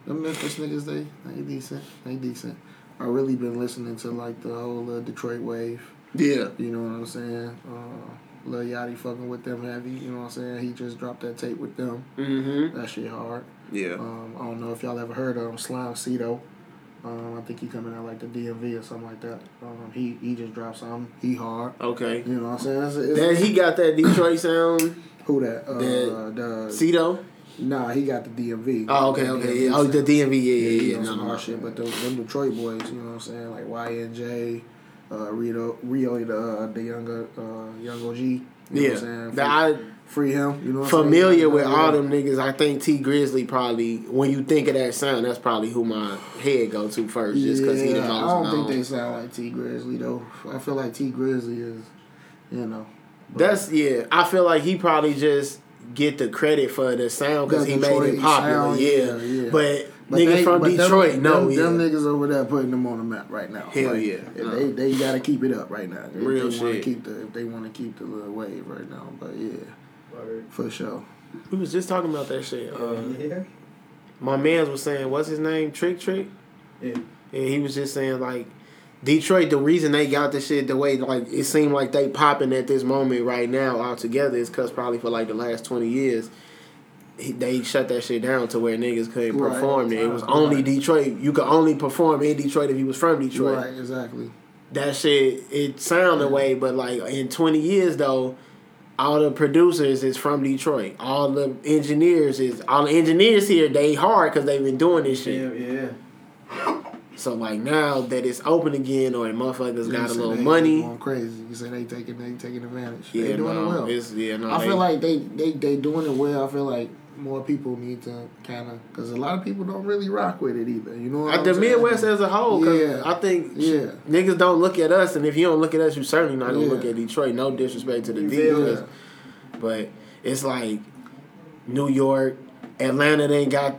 the Memphis niggas they they decent. They decent. I really been listening to like the whole uh, Detroit wave. Yeah. You know what I'm saying? Uh, Lil Yachty fucking with them heavy. You know what I'm saying? He just dropped that tape with them. Mm-hmm. That shit hard. Yeah. Um, I don't know if y'all ever heard of him, Slimesito. Um, I think he coming out like the DMV or something like that. Um, he he just dropped something. He hard. Okay. You know what I'm saying? It's, it's, Then he got that Detroit sound. who that? Uh, That- the Cito. Nah, he got the DMV. Oh, okay, okay. DMV Yeah. Oh, the. DMV. Yeah, Yeah, yeah, yeah. No, some no, hard no. shit, but those them Detroit boys, you know what I'm saying? Like YN Jay, uh, Rio, Rio, the uh, the younger, uh, young OG. You know what I'm saying? Yeah. Free, That I free him. You know what I'm saying? familiar with Yeah. all them niggas. I think Tee Grizzley probably. When you think of that sound, that's probably who my head go to first, just because he the Yeah, most I don't known. think they sound like Tee Grizzley though. I feel like Tee Grizzley is, you know. That's yeah. I feel like he probably just get the credit for the sound because he made it popular. sound, yeah. yeah, yeah. but, But niggas they- from but them- Detroit, no, them, yeah. them niggas over there putting them on the map right now. Hell Like, yeah. No. They they gotta keep it up right now. If Real they wanna shit. keep the if they want to keep the little wave right now. But yeah, Word. for sure. we was just talking about that shit. Uh, yeah. my man's was saying, what's his name? Trick Trick. Yeah. And he was just saying like Detroit, the reason they got the shit the way like it seemed like they popping at this moment right now all together is because probably for like the last twenty years he, they shut that shit down to where niggas couldn't Right. perform there. It was Right. only Detroit. You could only perform in Detroit if you was from Detroit. Right, exactly. That shit it sound way, but like in twenty years though, all the producers is from Detroit. All the engineers is all the engineers here. They hard because they've been doing this shit. Yeah, yeah. So like now that it's open again, or the motherfuckers You got a little they money. Going crazy. You say they taking they taking advantage. Yeah, they doing no, it well. yeah, no. I they- feel like they they they doing it well. I feel like more people need to kind of because a lot of people don't really rock with it either. You know, what Uh, I'm the saying? Midwest as a whole, cause Yeah. I think Yeah. niggas don't look at us, and if you don't look at us, you certainly not gonna Yeah. look at Detroit. No disrespect to the You D, feel me? 'cause- but it's like New York, Atlanta. They got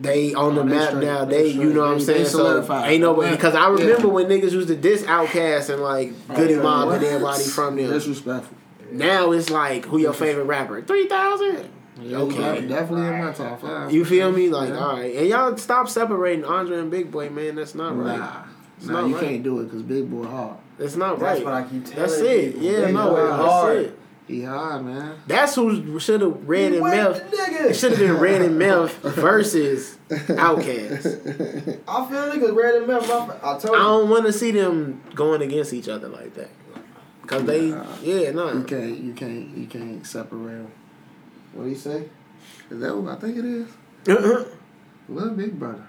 they on the Oh, map straight. now. They They, you straight. know what I'm They- saying. they So ain't nobody because I Yeah. remember when niggas used to diss Outkast and like Goody yeah. Mob What? and everybody from them. Disrespectful. Now it's like who your favorite rapper? Three thousand. Yeah, Okay. he's definitely in my top five. You feel me? Like, Yeah. all right, and y'all stop separating Andre and Big Boi, man. That's not right. Nah, It's nah, not you right. can't do it because Big Boi hard. That's not That's right. That's what I keep telling That's it. people. Yeah, Big no, boy that's hard. it. He hard, man. That's who should have read He and went Meth. the It should have been Red and Meth versus Outkast. I feel like niggas red and meth. I I told I don't want to see them going against each other like that. Cause they, Nah. yeah, You can't, you can't, you can't separate them. What do you say? Is that what I think it is? Little Big Brother.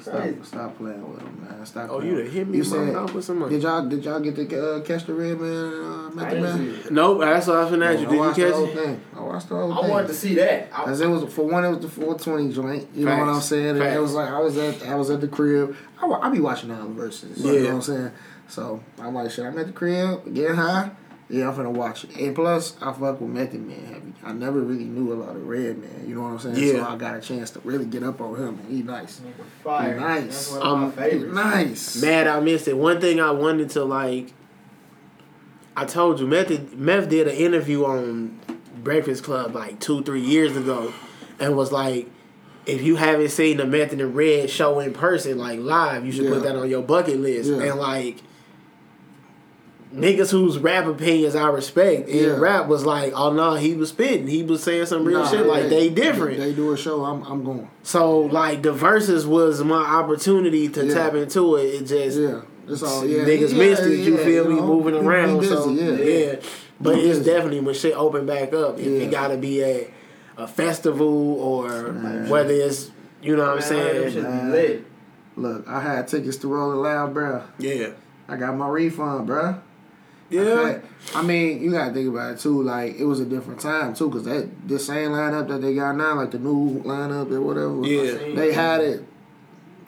Stop, stop playing with him, man. Stop. oh, playing. you done hit me You in my said- mouth with some money. Did y'all, did y'all get to uh, catch the Redman? Uh, I Method didn't man? Nope, that's what I was gonna ask you. I Did you watched the catch whole it? thing. I watched the whole I thing. wanted to see that. Cause it was for one, it was the 420 joint. You know what I'm saying? And it was like I was at I was at the crib. I, wa- I be watching all the verses. You know Yeah. what I'm saying? So I'm like, shit. I'm at the crib, getting high. Yeah, I'm finna watch it. And plus, I fuck with Method Man heavy. I never really knew a lot of Redman. You know what I'm saying? Yeah. So I got a chance to really get up on him. And he nice. fire. Nice. That's one of Um, my He favorites. nice. Mad I missed it. One thing I wanted to like I told you, Meth Meth did an interview on Breakfast Club like two, three years ago and was like, if you haven't seen the Method and Red show in person, like live, you should put that on your bucket list. Yeah. And like niggas whose rap opinions I respect in Yeah. rap was like, oh no, he was spitting. He was saying some real Nah, shit. Like they different. They, do a show. I'm I'm going. so like the verses was my opportunity to Yeah. tap into it. It just Yeah. That's all. Yeah. niggas yeah, missed it. You yeah, feel me? know, Moving he- he around. busy, so yeah. yeah, but it's definitely when shit open back up. If Yeah. it gotta be at a festival or Man. whether it's you know what I'm saying. Man. Look, I had tickets to Rolling Loud, bro. Yeah, I got my refund, bruh. Yeah. Okay. I mean, you gotta think about it too. Like it was a different time too, cause that the same lineup that they got now, like the new lineup or whatever. Yeah. They had it.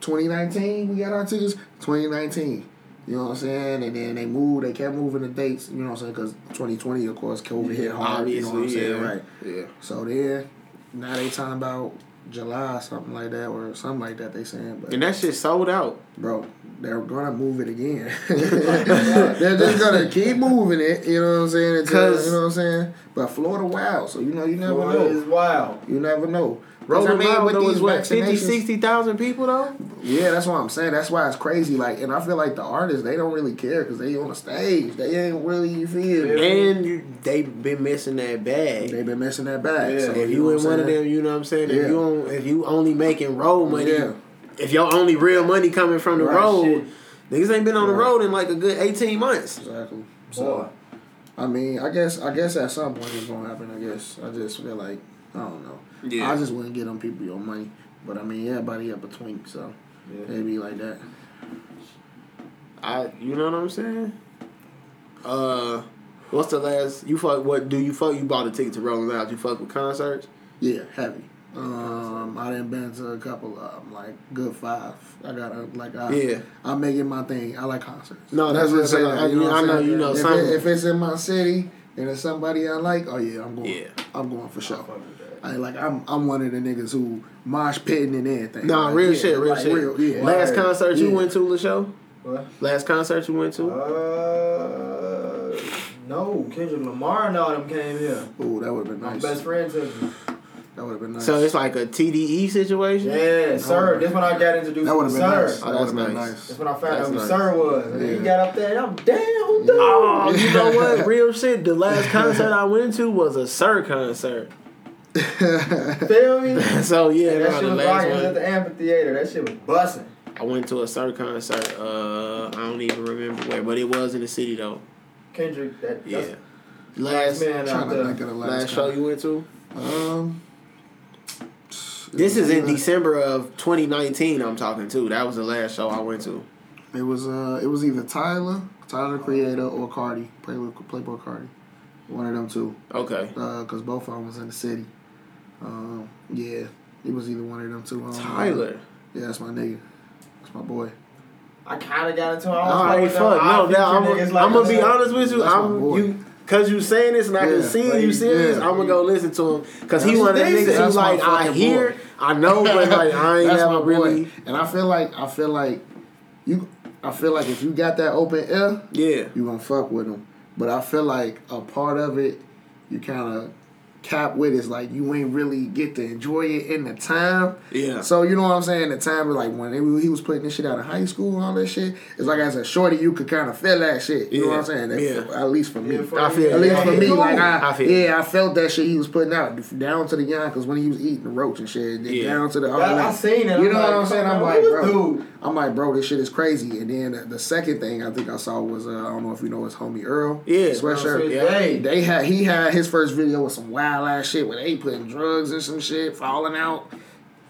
2019, we got our tickets. 2019. You know what I'm saying? And then they moved. They kept moving the dates. You know what I'm saying? Because 2020, of course, COVID hit hard. You know what I'm saying? yeah. Right. Yeah. So then, now they talking about July, something like that, or something like that. They saying, but And that shit sold out. bro, they're gonna move it again. they're just gonna keep moving it. You know what I'm saying? Until, 'Cause- you know what I'm saying? But Florida wild, so you know you never Florida know. is wild. You never know. 'Cause, Rolling I mean, with though these what 50, vaccinations- 60,000 people though. Yeah, that's what I'm saying. That's why it's crazy. Like, and I feel like the artists they don't really care because they on the stage. They ain't really you feel. Yeah. And you, they been missing that bag. They been missing that bag. Yeah. So, if you you know in one of them, you know what I'm saying. Yeah. If you on, if you only making road money, Yeah. If your only real money coming from the Right, road, shit. niggas ain't been on the road in like a good eighteen months. Exactly. Boy. So, I mean, I guess I guess at some point it's gonna happen. I guess I just feel like I don't know. Yeah. I just wouldn't get them people your money, but I mean everybody up between, so Yeah. it be like that. I, you know what I'm saying? Uh, what's the last you fuck? What do you fuck? You bought a ticket to Rolling Loud. You fuck with concerts? Yeah, heavy. Um, I done been to a couple of them, like good five. I got a like I, Yeah. I'm making my thing. I like concerts. No, that's what what I'm saying. I- you know I what I'm know you know if, it, if it's in my city and it's somebody I like, oh yeah, I'm going. Yeah. I'm going for sure. Fuck with. I like I'm I'm one of the niggas who mosh pitting and everything. Nah, Like, real yeah, shit, real like, shit. Real, yeah. Last Word. concert you Yeah. went to, LaShow? What? Last concert you went to? Uh, no, Kendrick Lamar and all them came here. Ooh, that would have been My nice. best friend took me. That would have been nice. So it's like a TDE situation. Yeah, sir. This when I got introduced that to would have been Sir. nice. Oh, That that's would have been nice. nice. That's when I found out who nice. Sir was. And Yeah. he got up there, I'm damn, who done? Oh, you know what? Real shit. The last concert I went to was a Sir concert. Feel me? So yeah, that no, shit the was last was one. at the amphitheater. That shit was busting. I went to a Sir concert. Uh, I don't even remember where, but it was in the city though. Kendrick, that Yeah. that's Last man trying out to there. think of the last, last show you went to. Um, This is in uh, December of 2019. I'm talking to. That was the last show I went to. It was uh, it was either Tyler, Tyler Creator, or Carti, Playboi, Playboi Carti, one of them two. Okay. Uh, cause both of them was in the city. Um, yeah, it was either one of them two. I. Tyler. Yeah, that's my nigga. That's my boy. I kind of got into it. I All was right, with fuck. No, odd now I'm, feature niggas like I'm gonna be honest with you. That's I'm boy. you. Cause you saying this and I can see but you he- serious, yeah. I'm gonna go listen to him. Cause he one of the niggas who like I hear, boy. I know, but like I ain't That's never my boy. really. And I feel like I feel like you. I feel like if you got that open air, Yeah. you gonna fuck with them. But I feel like a part of it, you kind of cap with is like you ain't really get to enjoy it in the time. Yeah. So you know what I'm saying? The time was like when it- he was putting this shit out of high school and all that shit. It's like as a shorty, you could kind of feel that shit. You know what I'm saying? That- Yeah. At least for me. Yeah, for I feel At least Yeah, for me, like I, I feel yeah, I felt that shit he was putting out down to the young because when he was eating the roach and shit, then Yeah. down to the. all I- I that. seen it. You I'm know what I'm saying? I'm like, bro. dude. I'm like, bro, this shit is crazy. And then the, the second thing I think I saw was uh, I don't know if you know his homie Earl. Yeah. sweatshirt. Yeah. They had he had his first video with some wild ass shit where they putting drugs and some shit falling out.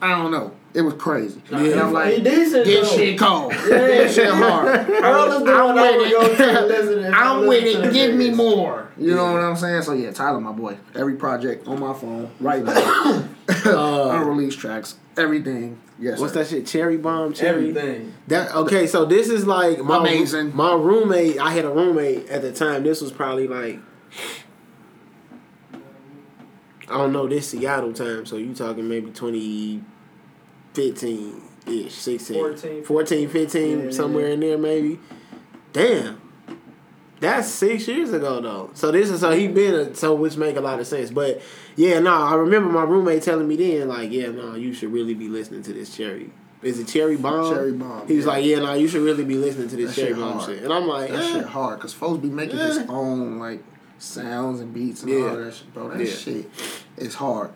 I don't know. It was crazy. And I'm like, decent this though. shit cold. This shit hard. Earl is the I'm one I would go with to it. I'm with it. Give me more. You know what I'm saying? So yeah, Tyler, my boy. Every project on my phone right now. Uh, Unreleased tracks, everything. Yes. What's sir. that shit? Cherry bomb, cherry. Everything. That okay? So this is like my Amazing. My roommate, I had a roommate at the time. This was probably like I don't know this Seattle time. So you talking maybe 2015 ish, 16, 14. 14, 15, Yeah, somewhere yeah. in there maybe. Damn. That's six years ago though. So this is so he been a, so which make a lot of sense. But yeah, no, I remember my roommate telling me then like, yeah, no, you should really be listening to this cherry. Is it cherry bomb? Cherry Bomb, He was yeah. like, yeah, no, you should really be listening to this That cherry shit bomb hard. shit. And I'm like, That eh. shit hard because folks be making his own like sounds and beats and Yeah. all that shit, bro. That Yeah. shit is hard.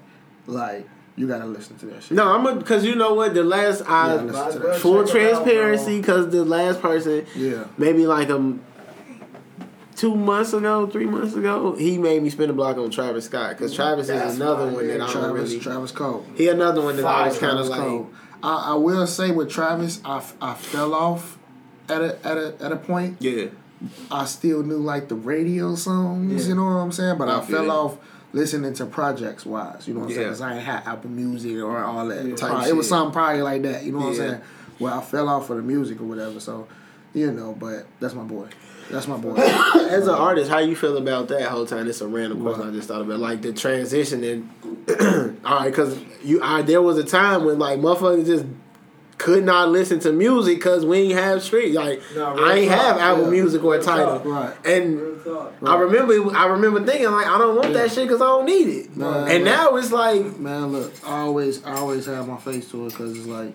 Like you gotta listen to that shit. No, I'm a because you know what the last I Yeah, full Check 'em out, transparency because the last person Yeah. maybe like um two months ago, three months ago, he made me spin a block on Travis Scott because Travis That's is another one that yeah. I don't Travis, really. Travis Cole. He another one that I was kind of like. I, I will say with Travis, I, I fell off at a at a at a point. Yeah, I still knew like the radio songs, Yeah. you know what I'm saying? But I I, fell it. off listening to projects wise, you know what I'm saying? Because I ain't had Apple Music or all that. Yeah. Probably- it was something probably like that, you know what I'm saying? Where I fell off for the music or whatever. So, you know, but that's my boy. That's my boy. as an artist, how you feel about that whole time? It's a random question? I just thought about, like the transition and all right, because you, I there was a time when like motherfuckers just could not listen to music because we ain't have street. Like No, I ain't talk, have Apple yeah. Music or Tidal. Right. and talk. I remember I remember thinking like I don't want that shit because I don't need it. Nah, and nah. now it's like Man, look, I always, I always have my face to it because it's like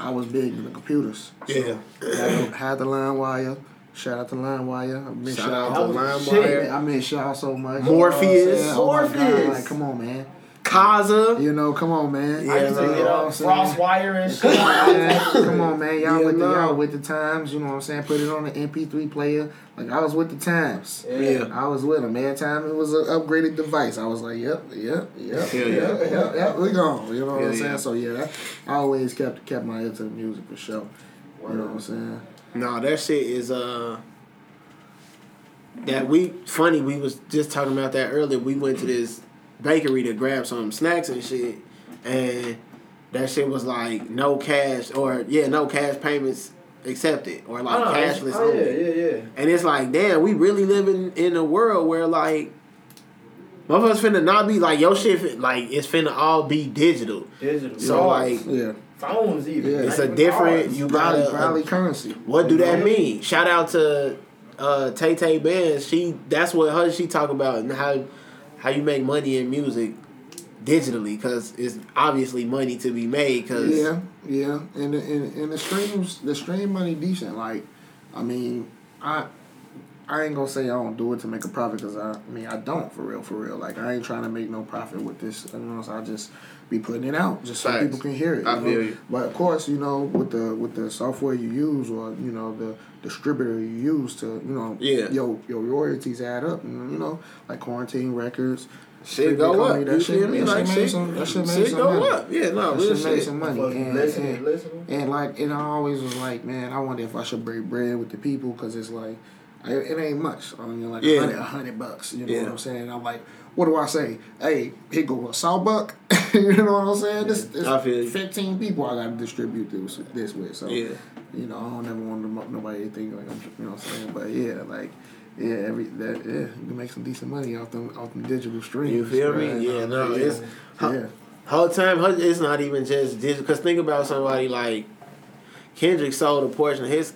I was big in the computers. So Yeah. had, had the LimeWire. Shout out to LimeWire. I miss Shout y'all. out to LimeWire. I miss y'all so much. Morpheus. You know what Oh God, Morpheus. like, come on, man. Kazaa. You know, come on, man. Yeah, I used to man. get You know what up I'm saying? FrostWire and shit. Come on, man. Y'all Yeah, with the y'all with the times. You know what I'm saying? Put it on the MP3 player. Like I was with the times. Yeah. I was with them. Every time it was an upgraded device, I was like, yep, yep, yep, Hell yep, yeah. yep, yep, we gone. You know what Hell I'm saying? yeah. So yeah, that, I always kept kept my ear to the music for sure. You know what I'm saying? No, that shit is uh that we funny, we was just talking about that earlier. We went to this bakery to grab some snacks and shit and that shit was like no cash or yeah, no cash payments accepted or like Oh, cashless oh, only. yeah, yeah, yeah. And it's like, damn, we really living in a world where like motherfuckers finna not be like your shit like it's finna all be digital. Digital. So Cards. like Yeah. phones even. Yeah. Not it's a different cards. you Probably, gotta probably currency. What do that mean? Shout out to uh, Tay Tay Bands. She that's what her she talk about and how how you make money in music digitally because it's obviously money to be made. Cause Yeah, yeah, and the, and, and the streams, the stream money decent. Like, I mean, I I ain't gonna say I don't do it to make a profit because I, I mean I don't for real, for real. Like I ain't trying to make no profit with this. You know, so I just be putting it out just so Facts. people can hear it. I you feel you. But of course, you know, with the with the software you use or you know the distributor you use to you know Yeah. your your royalties add up. And, you know, like quarantine records. shit go up. That you shit, me? Like shit some. That shit shit go money. up. Yeah, no, That real shit made some money. And, listening, and, listening. and like, and I always was like, man, I wonder if I should break bread with the people because it's like, it, it ain't much. I mean, like a Yeah. hundred, a hundred bucks. You know Yeah. what I'm saying? I'm like, what do I say? Hey, here go a saw buck. you know what I'm saying? This, this you. 15 people I got to distribute this this with. So, Yeah. You know, I don't ever want to, mo- nobody to think like I'm, you know what I'm saying? But yeah, like. Yeah, every that yeah, you can make some decent money off them off them digital streams. You feel me? bruh. Yeah, no, it's yeah. whole time. It's not even just digital. Cause think about somebody like Kendrick sold a portion of his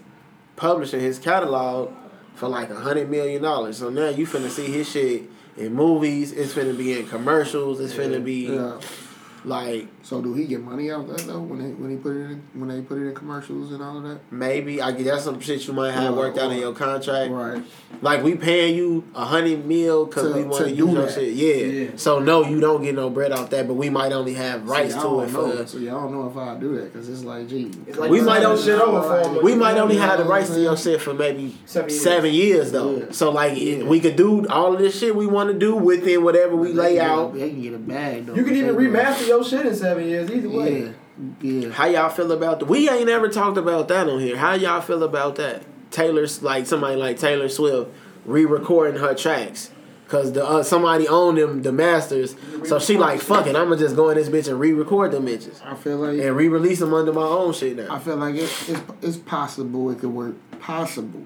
publishing his catalog for like a hundred million dollars. So now you finna see his shit in movies. It's finna be in commercials. It's finna be Yeah. like So do he get money out of that though when they when he put it in when they put it in commercials and all of that? maybe I guess that's some shit you might have Or- worked out in your contract. Right. Like we paying you a hundred mil because we want to to do use your that. shit. Yeah. Yeah. So no, you don't get no bread off that, but we might only have rights See, to don't it know. for. So y'all don't know if I do that because it's like, gee, It's like We might signing don't- shit over for him. We might only have the rights to I'm your shit for maybe Seven years. seven years though. Yeah. So like Yeah. we could do all of this shit we want to do within whatever we lay can get a- out. They can get a bag though. You can even they do it. remaster your shit in seven years either way. Yeah, yeah. How y'all feel about the? We ain't ever talked about that on here. How y'all feel about that? Taylor's like somebody like Taylor Swift re-recording her tracks. Cause the uh, somebody owned them the masters, so she like fuck it. I'ma just go in this bitch and re-record them bitches I feel like and re-release them under my own shit now. I feel like it, it's it's possible it could work. Possible,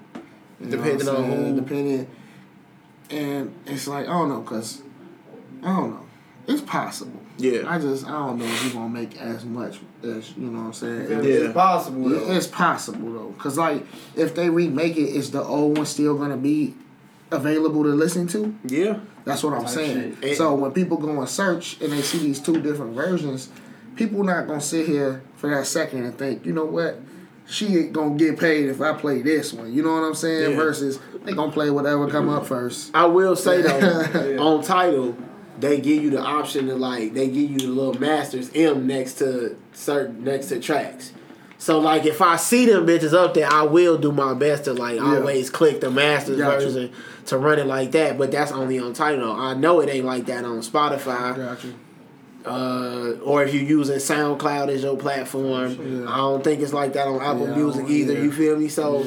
You Depending on saying? who- Depending, and it's like I don't know, cause I don't know. It's possible. Yeah. I just I don't know if you're gonna make as much as you know what I'm saying. It's, Yeah. it's possible. Though. it's possible though, cause like if they remake it, is the old one still gonna be available to listen to? Yeah, That's what I'm Type saying. shit. So when people go and search and they see these two different versions, people not gonna sit here for that second and think, you know what, she ain't gonna get paid if I play this one. You know what I'm saying? Yeah. Versus they gonna play whatever come up first. I will say though, Yeah. on Tidal, they give you the option to like they give you the little masters M next to certain next to tracks. So like if I see them bitches up there, I will do my best to like Yeah. always click the masters Gotcha. version to run it like that. But that's only on Tidal. I know it ain't like that on Spotify. Got you. Uh, or if you're using SoundCloud as your platform, Yeah. I don't think it's like that on Apple Yeah, Music either. You feel me? So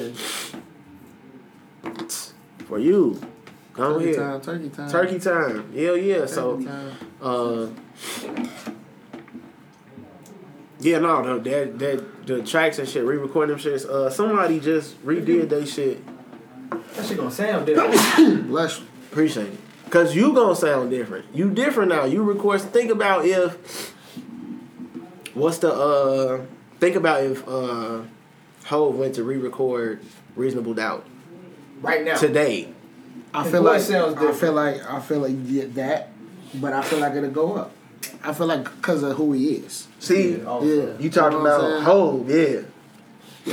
for you, come Turkey here. time, turkey time. Turkey time. Hell yeah. So time. uh Yeah, no, the that that the tracks and shit, re-recording them shits. Uh, somebody just redid they shit. That shit gonna sound different. Bless you. Appreciate it, cause you gonna sound different. You different now. You record. Think about if what's the uh? Think about if uh, Hove went to re-record Reasonable Doubt right now. today. I feel like sounds I feel like I feel like yeah, that, but I feel like it'll go up. I feel like because of who he is. See, Yeah. Yeah, you talking know about saying? Hove? Yeah,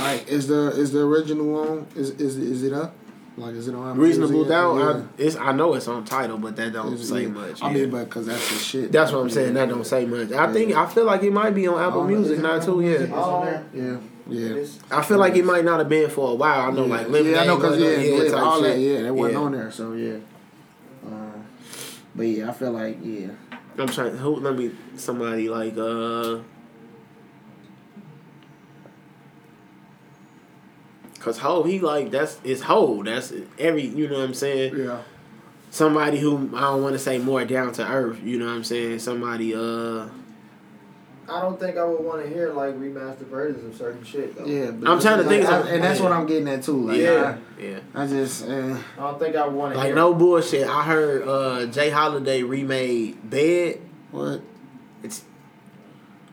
Like, is the is the original on? Is is is it up? Like, is it on? Reasonable Music? Doubt. Yeah. I, it's I know it's on Tidal, but that don't Is- say yeah. much. I mean, but because that's the shit. That's what I'm saying. That don't say much. I think I feel like it might be on Apple Oh, Music is now too. Yeah, Oh. Yeah, yeah. I feel like it might not have been for a while. I know yeah. like Lemonade. yeah, I know because yeah, Lemonade yeah, type all that, shit. yeah, that wasn't Yeah. on there, so yeah. Uh, but yeah, I feel like yeah, I'm trying. Who? Let me. Somebody like uh. Cause Ho, he like that's it's Ho. That's every you know what I'm saying. yeah. Somebody who I don't want to say more down to earth. You know what I'm saying. Somebody uh. I don't think I would want to hear like remastered versions of certain shit though. Yeah, but I'm trying to think like, I- and that's Yeah. what I'm getting at too. Like, Yeah. Yeah. I, I just, uh, I don't think I want to Like hear. no bullshit. I heard uh J. Holiday remade Bed. what, It's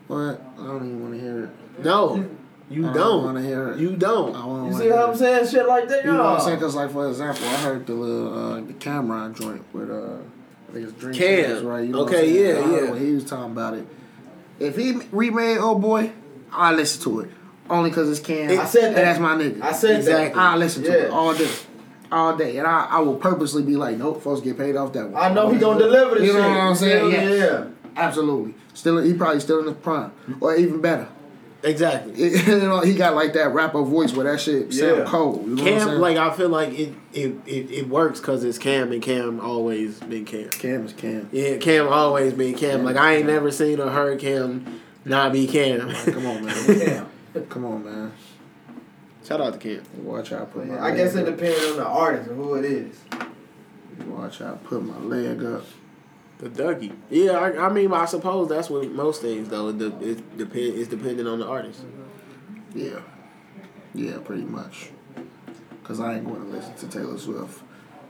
what? I don't even want to hear it. no, you I don't. want to hear it. You don't. I don't You see hear how I'm it. saying shit like that? You know what I'm saying? Because, like, for example, I heard the little uh, the Cam'ron joint with uh, I think it's Drink Cam. Champs, right? You know Okay, what I'm yeah, I heard yeah. When he was talking about it, if he remade Oh Boy, I listen to it only because it's Cam. I said that. that's my nigga. I said Exactly. that. I listen to Yeah. it all day, all day, and I, I will purposely be like, nope, folks get paid off that one. I know he gonna deliver the You shit. know what I'm saying? Yeah. Yeah. Absolutely, still he probably still in the prime, or even better. Exactly. you know, he got like that rapper voice where that shit sound cold. You know what I'm Cam, like I feel like it it, it, it works because it's Cam and Cam always been Cam. Cam is Cam. Yeah, Cam always been Cam. Cam Like I ain't Cam. never seen or heard Cam not be Cam. Come on, man. Yeah. Come on, man. Shout out to Cam. Watch out, put my. I guess it up. depends on the artist and who it is. Watch out, put my leg up. The Dougie. Yeah, I, I mean, I suppose that's what most things though. It, de- it depend. It's dependent on the artist. Yeah, yeah, pretty much. Cause I ain't going to listen to Taylor Swift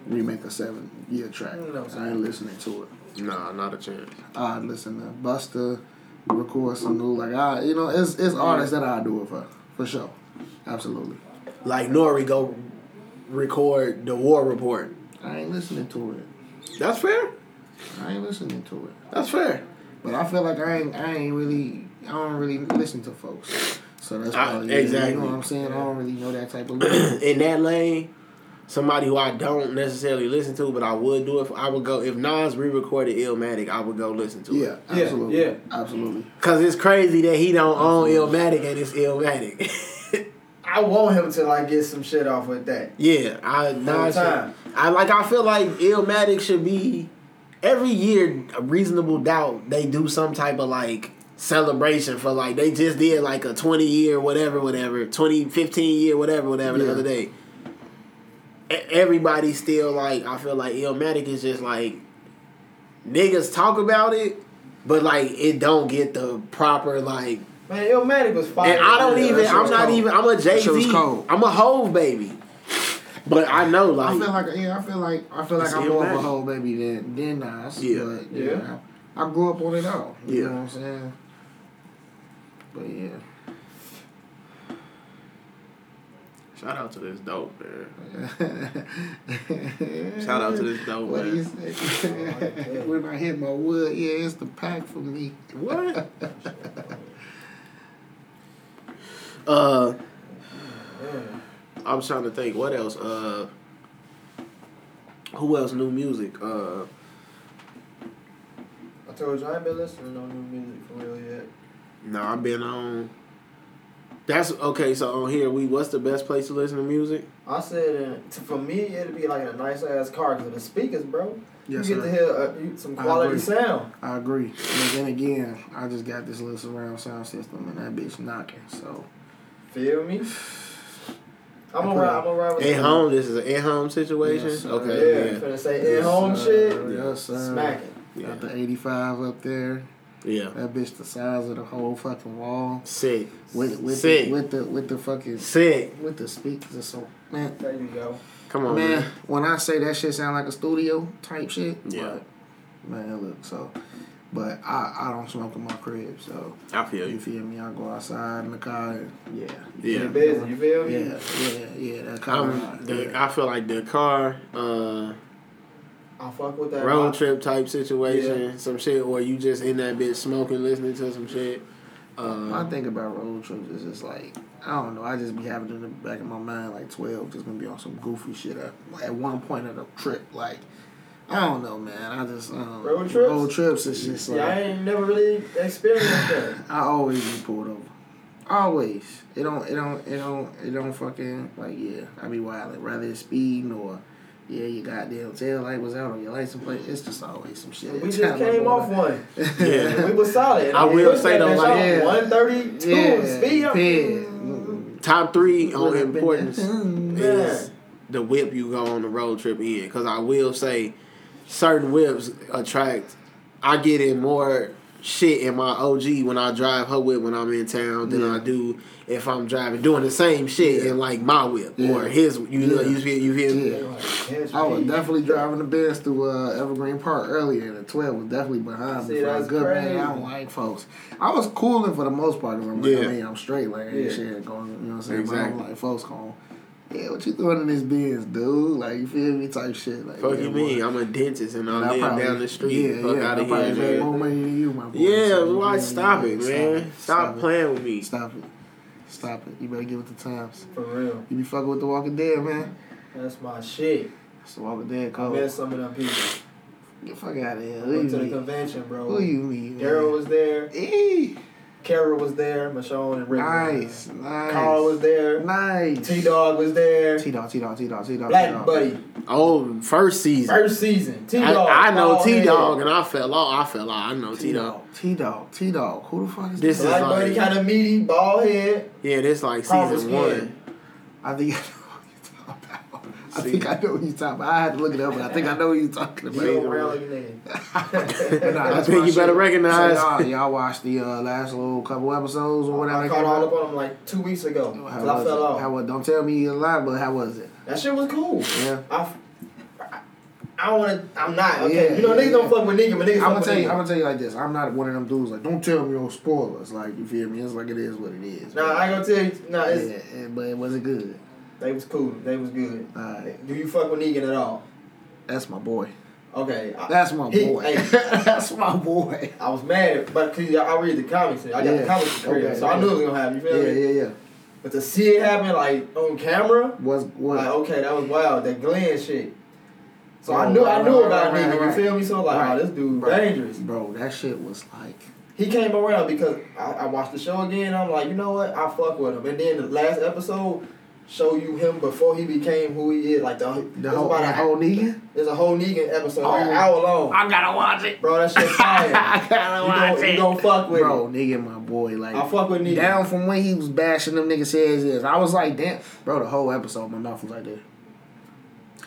remake a seven year track. No, I ain't listening to it. Nah, not a chance. I listen to Busta, record some new like I, you know, it's it's artists that I do it for, for sure, absolutely. Like Nori go record the War Report. I ain't listening to it. That's fair. I ain't listening to it. That's fair. But I feel like I ain't I ain't really I don't really listen to folks. So that's I- exactly. You know what I'm saying? I don't really know that type of. In that lane, somebody who I don't necessarily listen to, but I would do it. I would go if Nas re-recorded Illmatic, I would go listen to Yeah, it. Yeah, absolutely. yeah. Absolutely. Cause it's crazy that he don't own Illmatic and it's Illmatic. I want him to like get some shit off with that. yeah, I Full Nas. time. I like. I feel like Illmatic should be every year. A reasonable doubt they do some type of like celebration for like they just did like a 20 year whatever whatever 20 15 year whatever whatever the other day everybody still like i feel like illmatic is just like niggas talk about it but like it don't get the proper like Man, Illmatic was fire. and i don't Yeah, even i'm not cold. even i'm a jay-z cold. i'm a hove baby but i know like, I feel like yeah, I feel like I feel like I'm more of a Hove baby than than Nas. Yeah. But, Yeah. yeah. I, I grew up on it all. You Yeah. know what I'm saying? But yeah. shout out to this dope man shout out to this dope What do you man say? when I hit my wood, yeah, it's the pack for me. what uh Yeah. I was trying to think what else. Uh, who else? New music. Uh, I told you I ain't been listening to no new music for real yet. no, I've been on. That's okay. So on here, we what's the best place to listen to music? I said, uh, for me, it'd be like a nice ass car because of the speakers, bro. Yes, you get sir. to hear uh, you- some quality agree. sound. I agree. But then again, I just got this little surround sound system and that bitch knocking. So Feel me? I'm gonna ride. I'm gonna ride with At you. home, this is an at home situation. Yes, sir. Yeah, okay, yeah, finna say at Yes, home sir. shit. Yes, sir. Smacking. yeah, got the 85 up there. yeah. That bitch the size of the whole fucking wall. Sick, With with Sick. the, with the with the fucking sick. with the speakers and so man There you go. Come on, man, man. when I say that shit sound like a studio type shit, Yeah. but, man, look, so, but I I don't smoke in my crib, so I feel you you. feel me? I go outside in the car, and, yeah, Yeah. You busy? You feel me? yeah, yeah, yeah. That kind I'm, of the, I feel like the car, uh, I fuck with that. road vibe. trip type situation, some shit, or you just in that bitch smoking, listening to some shit. My Uh, thing about road trips is just like I don't know. I just be having it in the back of my mind like twelve, just gonna be on some goofy shit at, at one point of the trip. Like I don't know, man. I just um, Road trips? Road trips is just like Yeah, I ain't never really experienced that. I always be pulled over. Always. It don't. It don't. It don't. It don't fucking like yeah. I be wilding. Rather it's speeding or yeah, your goddamn tail light was out on your license plate. It's just always some shit. We It's just came off one. Yeah. we was solid. I will say though, like- Yeah. one thirty two Yeah, speed. up. yeah. top three on importance that- is the whip you go on the road trip in. Because I will say, certain whips attract. I get in more shit in my OG when I drive her whip when I'm in town than I do if I'm driving doing the same shit Yeah. in like my whip Yeah. or his. You know, Yeah. you feel you feel me? Yeah. I was definitely driving the Benz through uh, Evergreen Park earlier, and the 12 was definitely behind me See, for a that's good crazy. man. I don't like folks. I was cooling for the most part. 'cause I'm like, Yeah. I mean, I'm straight, like, ain't Yeah. shit going, you know what I'm saying? But Exactly. I'm like, folks going, yeah, what you doing in this Benz, dude? Like, you feel me? Type shit. Like, Fuck yeah, you boy. mean? I'm a dentist and I And I probably- down the street. Yeah, Fuck yeah. out I probably here, made man. more money than you, my boy. Yeah, So, why feel me? stop it, Yeah, man? Stop it. playing with me. Stop it. Stop it. You better get with the times. For real. You be fucking with the Walking Dead, man. That's my shit. It's the Walking Dead I code. met some of them people. Get the fuck out of here. I went you to the mean? convention, bro. Who you mean? man? Daryl was there. Eee. Kara was there. Michonne and Rick. Nice, there. nice. Carl was there. nice. T Dog was there. T Dog, T Dog, T Dog, T Dog. Black Buddy. Oh, first season. First season. T Dog. I know T Dog and I fell off. I fell off. I know T Dog. T Dog, T Dog. Who the fuck is This this? is Black like- Buddy kind of meaty, bald head. Yeah, this like season was one. I think I know who you talking about. I See. think I know who you're talking about. I had to look it up, but I think I know who you're talking You about. don't around like. Nah, I think my you better recognize- So y'all, y'all watched the uh, last little couple episodes or whatever. I caught all up on them like two weeks ago. How Cause I was fell it? off. How was? Don't tell me you lied, but how was it? That shit was cool. Yeah. I. don't want to. I'm not. Okay. Yeah, you know, yeah, niggas don't yeah. fuck with niggas, but niggas I'm gonna with tell you. I'm gonna tell you like this. I'm not one of them dudes like don't tell me no spoilers. Like you feel me? It's like it is what it is. Nah, I ain't gonna tell you. Nah, it's, yeah, yeah, but it wasn't good. They was cool. They was good. Alright. Do you fuck with Negan at all? That's my boy. Okay. I, That's my He- boy. hey. That's my boy. I was mad, but cause I read the comics. I got the Yeah. comics for Okay, so I knew it was gonna happen. You Yeah, me? yeah, yeah. But to see it happen like on camera, Was was like okay, that was wild. That Glenn shit. So I Oh, knew I knew right, about right, nigga. right. You feel me? So like, oh, Right. oh, this dude Right. dangerous. bro? That shit was like. He came around because I, I watched the show again. I'm like, you know what? I fuck with him. And then the last episode show you him before he became who he is. Like the, The there's whole, about the a, whole Negan. there's a whole Negan episode, like an Oh. hour long. I gotta watch it. Bro, that shit fire. I gotta you watch gon' it. you gon' fuck with Bro, it. Negan, my boy, like I fuck with Negan. down from when he was bashing them niggas' heads is. I was like, damn, bro. The whole episode, my mouth was like this.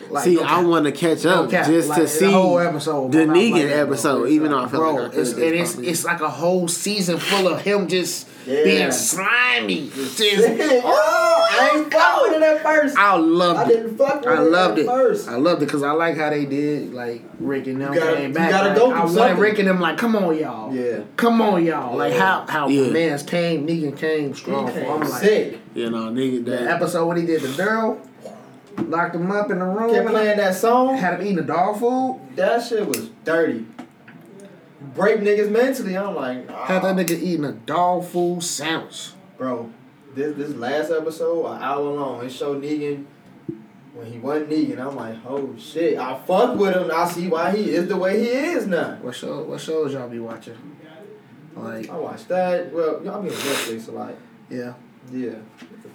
Like, see, no I want to catch up cap. just Like, to see the whole episode, the my like Negan that, bro. episode. Even though I feel Bro, like I it's, and it's it's like a whole season full of him just Yeah. being slimy. Just, oh, I ain't fuck with it at first. I loved I it. didn't fuck with I it loved at it. first. I loved it because I like how they did like Rick and them gotta- came back. gotta like, go I wanted something. Rick and them like, come on y'all, Yeah. come on y'all. Like how how Yeah. my man's came, Negan came strong. He for came I'm like sick. you know, nigga. the That, episode when he did the girl, locked him up in the room, Kept playing that song. had him eating the dog food, That shit was dirty. Break niggas mentally. I'm like, nah. had that ah. nigga eating a dog food sandwich. bro. This this last episode, an hour long, it showed Negan when he wasn't Negan. I'm like, oh shit, I fuck with him. I see why he is the way he is now. What show? What shows y'all be watching? Like I watched that. Well, y'all be on Netflix, a lot. yeah, yeah.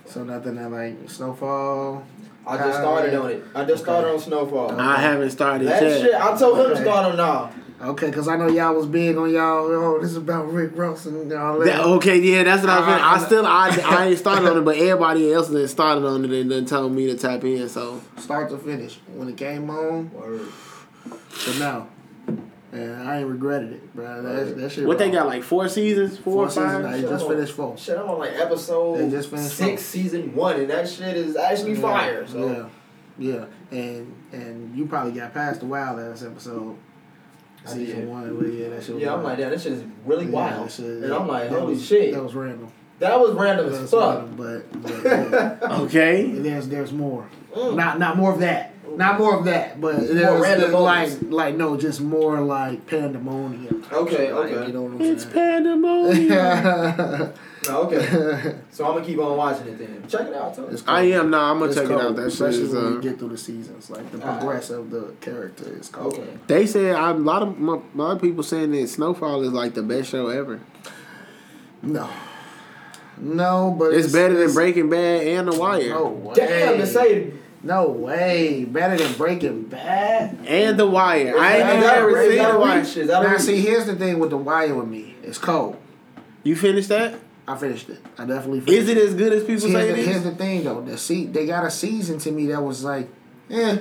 so nothing that like Snowfall. I just Uh, started on it. I just started on Snowfall. I haven't started that yet. shit, I told him to start on now. Okay, cause I know y'all was big on y'all. Oh, this is about Rick Ross and all that. That, okay, yeah, that's what I was. I- saying. I, I- still, I, I ain't started on it, but everybody else that started on it and then told me to tap in. So Start to finish. When it came on, Word. to now. And I ain't regretted it, bro. That, that shit. what they got like four seasons, four, Four or five. seasons, They just finished four. Shit, I'm on like episode They just finished six, four. season one, and that shit is actually fire. So Yeah, yeah, and and you probably got past the wild ass episode. I Season did. one, but yeah, that shit. Was yeah, I'm like, damn, this shit is really Yeah, wild. shit- and I'm like, that holy was- shit, That was random. that was random That as was fuck. random, but, but yeah. Okay, there's there's more. Mm. Not not more of that. Not more of that, but there's, random there's like like no, just more like pandemonium. Okay, Like, okay. You know what I'm it's saying? pandemonium. No, okay. so I'm gonna keep on watching it then. Check it out, too. Cool. I am now. I'm gonna It's check cool, it out. That shit especially is. when Uh, we get through the seasons. Like the Alright. progress of the character is cool. Okay. they said I, a lot of my, a lot of people saying that Snowfall is like the best show ever. No, no, but It's, better than Breaking Bad and The Wire. No. Damn, to say No way. Better than Breaking Bad. And The Wire. I ain't Is even ever seen The Wire. reach? Is that a Now reach? see, here's the thing with the Wire with me. It's cold. You finished that? I finished it. I definitely finished Is it as good as people See, say here's, it the, here's the thing though. The se- they got a season to me that was like, eh.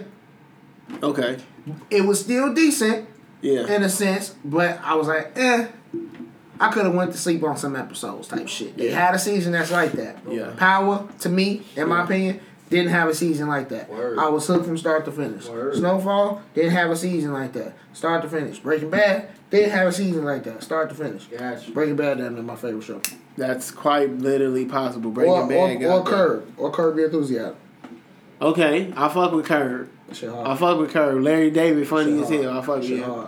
Okay. It was still decent Yeah. in a sense, but I was like, eh. I could have went to sleep on some episodes type shit. They had a season that's like that. Yeah. Power to me, in my opinion, didn't have a season like that. Word. I was hooked from start to finish. Word. Snowfall didn't have a season like that. Start to finish. Breaking Bad didn't have a season like that. Start to finish. Gotcha. Breaking Bad is my favorite show. That's quite literally possible. Breaking or, Bad. or, or that. Curb. Or Curb Your Enthusiasm. Okay, I fuck with Curb. Shit I fuck with Curb. Larry David funny Shit as hell. I fuck with Shit him. hard.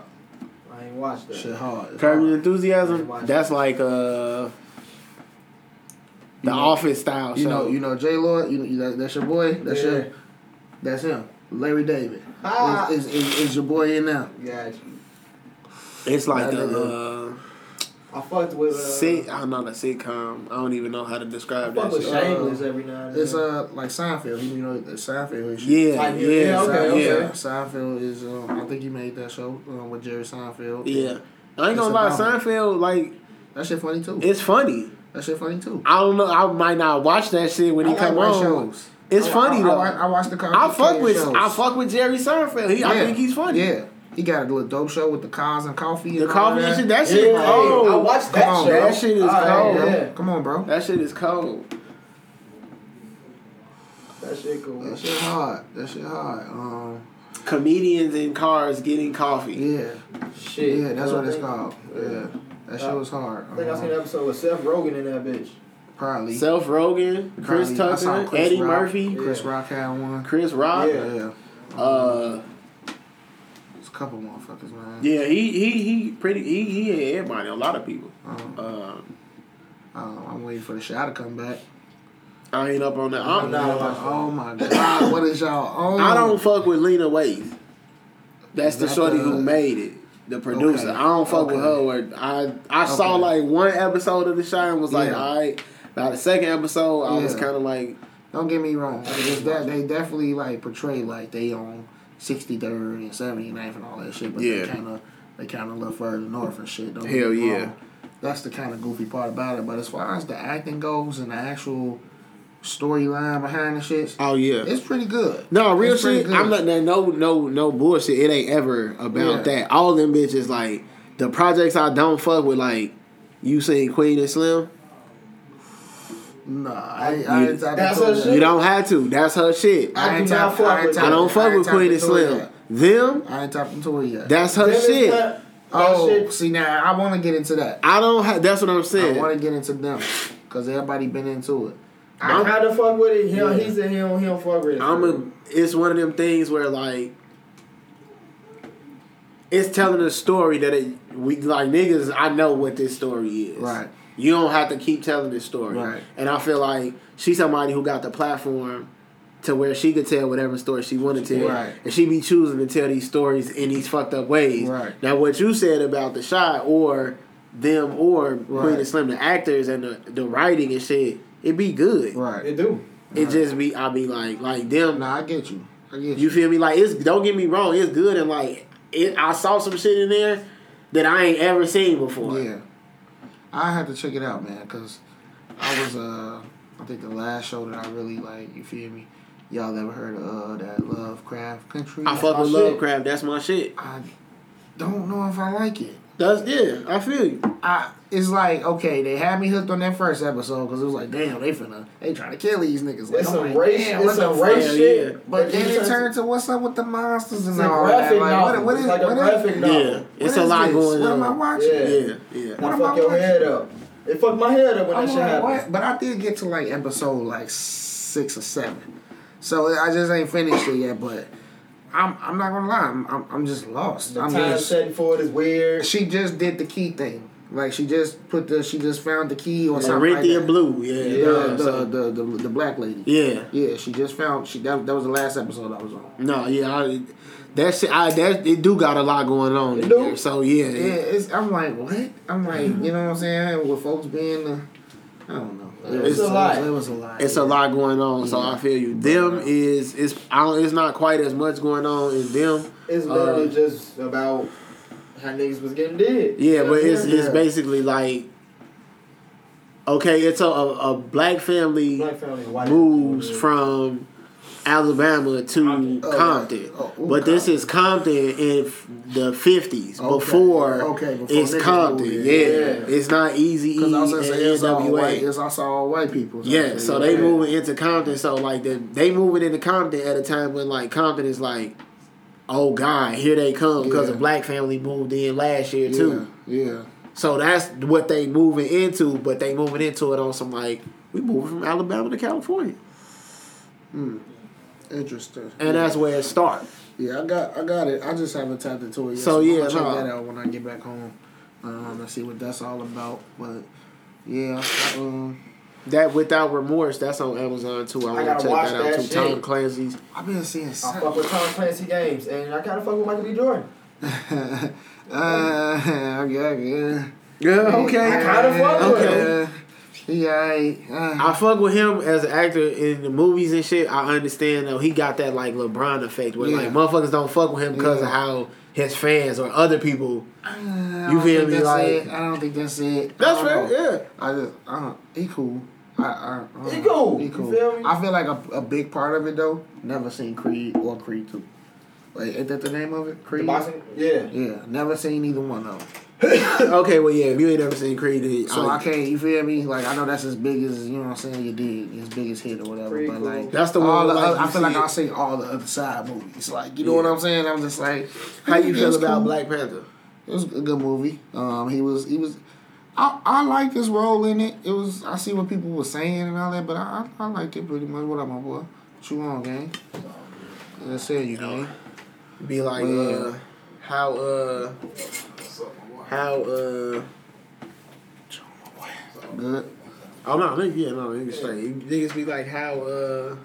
I ain't watched that. Shit hard. It's Curb Your. Enthusiasm. Watch That's like uh the know- Office style You show. know, you know J Lloyd. You know that, that's your boy. That's Yeah. your. That's him. Larry David. Ah. Is, is, is, is your boy in now? Gotcha. it's like That a uh, I fucked with. Uh, sit. I'm not a sitcom. I don't even know how to I describe fuck that with shit. Shameless every now and then. It's uh like Seinfeld. You know the Seinfeld. is- Yeah, Like, yeah, yeah, yeah, okay, yeah. okay. Seinfeld is. Um, I think he made that show um, with Jerry Seinfeld. Yeah. I ain't gonna lie, Seinfeld like That shit funny too. it's funny. That shit funny too. I don't know. I might not watch that shit when I he like come on. shows. It's I- funny I, though. I, I watch the. I fuck with shows. I fuck with Jerry Seinfeld. He, I think he's funny. Yeah, he got a little dope show with the cars and coffee. The and all coffee that. shit. That yeah, shit hey, cold. I watched that Come on, show. that shit is Alright, cold. Yeah. Come on, bro. That shit is cold. That shit cool. That shit hard. That shit hard. Um, Comedians in cars getting coffee. yeah, Shit. yeah, that's what it's think- called. Yeah, that shit was hard. I think I seen an episode with Seth Rogen in that bitch. probably. Seth Rogen, Chris Probably. I Tucker, Chris Eddie Rock. Murphy, Chris Yeah. Rock had one. Chris Rock. Yeah. Yeah, Uh, a couple motherfuckers, man. Yeah, he he he pretty he he had everybody, a lot of people. Um, Uh, um, I'm waiting for the Chi to come back. I ain't up on that. I'm, No. Oh my god, what is y'all on? I don't fuck with Lena Waithe. That's the That shorty the- who made it, the producer. Okay. I don't fuck with her. Where I I saw like one episode of the show and was like, Yeah. all right. By the second episode, I was kind of like, Don't get me wrong. Like, that, they definitely like portray like they on 63rd and 79th and all that shit, but Yeah. they kind of they kind of look further north and shit. Don't Hell yeah. That's the kind of goofy part about it. But as far as the acting goes and the actual storyline behind the shit, oh yeah. it's pretty good. No, real It's shit. I'm not that. no no no bullshit. It ain't ever about Yeah. that. All them bitches like the projects I don't fuck with. Like you seen Queen and Slim. Nah, I, ain't- I, ain't tapped That's her shit? You don't have to. That's her shit. I ain't do not tapped- fuck ain't with I don't fuck ain't with Queen and Slim. yet. Them. I ain't talking to it yet. That's her Them shit. not- that oh, shit- see now I want to get into that. I don't. have That's what I'm saying. I want to get into them because everybody been into it. I kind of fuck with it. He, Yeah. he said he don't, he don't fuck with it. I'm a. It's one of them things where like. It's telling a story that it we like niggas. I know what this story is. Right. You don't have to keep telling this story. Right. And I feel like she's somebody who got the platform to where she could tell whatever story she wanted to. Right. And she be choosing to tell these stories in these fucked up ways. Right. Now what you said about the Chi or them or Queen Right. and Slim, the actors and the, the writing and shit, it be good. Right. It do. It just be I be like like them Nah, I get you. I get you. you feel me? Like it's don't get me wrong, it's good and like it I saw some shit in there that I ain't ever seen before. Yeah. I had to check it out, man, because I was, uh, I think the last show that I really like, you feel me? Y'all ever heard of uh, that Lovecraft Country? I fucking my with shit. Lovecraft, that's my shit. I don't know if I like it. That's yeah, I feel you. I it's like okay, they had me hooked on that first episode because it was like, damn, they finna they trying to kill these niggas. Like, It's I'm some like, race. damn, It's what the some fuck? race Hell shit. yeah. But then it turned to what's up with the monsters and It's a all that. graphic Like, novel. what, what is it's like what a is- graphic novel. Yeah, it's a lot this? going What on. am I watching? Yeah. Yeah, yeah. What That am fuck I your watching? head up. It fucked my head up when I'm that shit like, happened. what? But I did get to like episode like six or seven, so I just ain't finished it yet. But I'm I'm not gonna lie, I'm I'm, I'm just lost. The I'm time just, setting for it is weird. she just did the key thing. Like she just put the she just found the key or something Corinthia that. Blue, yeah. The, yeah, uh, the, so- the, the, the black lady. yeah. Yeah, she just found she that, that was the last episode I was on. No, yeah, I, that shit, I that it do got a lot going on. It do. So yeah, Yeah, it's I'm like what? I'm like you know what I'm saying? With folks being the I don't know. It It's a lot. It was a lot. it's yeah. a lot going on. So Yeah. I feel you. Them is is I don't, it's not quite as much going on as them. It's literally Uh, just about how niggas was getting dead. Yeah, but it's Yeah. it's basically like okay, it's a a, a black family black family, white moves people. from Alabama to Compton. Oh, Compton. oh, ooh, but this is Compton in the 50s. Okay, Before, okay, before it's Compton. Yeah. Yeah. It's not Easy Because I was and gonna say it's all white. NWA. It's also all white people. Yeah, so they Yeah. moving into Compton. So like the, they moving into Compton at a time when like Compton is like, oh God, here they come because Yeah. a black family moved in last year too. yeah. So that's what they moving into, but they moving into it on some like we moving from Alabama to California, hmm. Interesting. and that's where it starts. Yeah, I got I got it. I just haven't tapped into it yet. So, I'm yeah, gonna check no. that out when I get back home. Um, and see what that's all about. But yeah, um, That without remorse, that's on Amazon too. I, I want gotta to check that out that too. shit. Tom Clancy's. I've been seeing. I fuck with Tom Clancy games, and I gotta fuck with Michael B. Jordan. uh, okay, yeah. Yeah, I kinda fuck with Okay. Uh, he alright. Uh, I fuck with him as an actor in the movies and shit. I understand though he got that like LeBron effect where Yeah. like motherfuckers don't fuck with him because Yeah. of how his fans or other people. I You feel me, like- it. I don't think that's it. That's I fair, know. yeah. I just, I don't, he cool. I, I, I He don't cool. He You cool. feel me? I feel like a, a big part of it though. Never seen Creed or Creed two. Like, ain't that the name of it? The Creed. boxing, yeah. Yeah, never seen either one of them. okay, well yeah, if you ain't ever seen Creed, then So I- I can't. You feel me? Like I know that's as big as you know what I'm saying. You did his biggest hit or whatever. Pretty but cool. like That's the one all the like, other, I feel like I'll it. see all the other side movies. Like you know Yeah. what I'm saying? I'm just like, how you feel about cool. Black Panther? It was a good movie. Um, he was he was. I, I liked his role in it. It was I see what people were saying and all that, but I I, I liked it pretty much. What up, my boy? What you on, gang? Let's say you, gang. Be like, Well, uh, how uh how uh oh no nigga yeah no nigga straight niggas be like how uh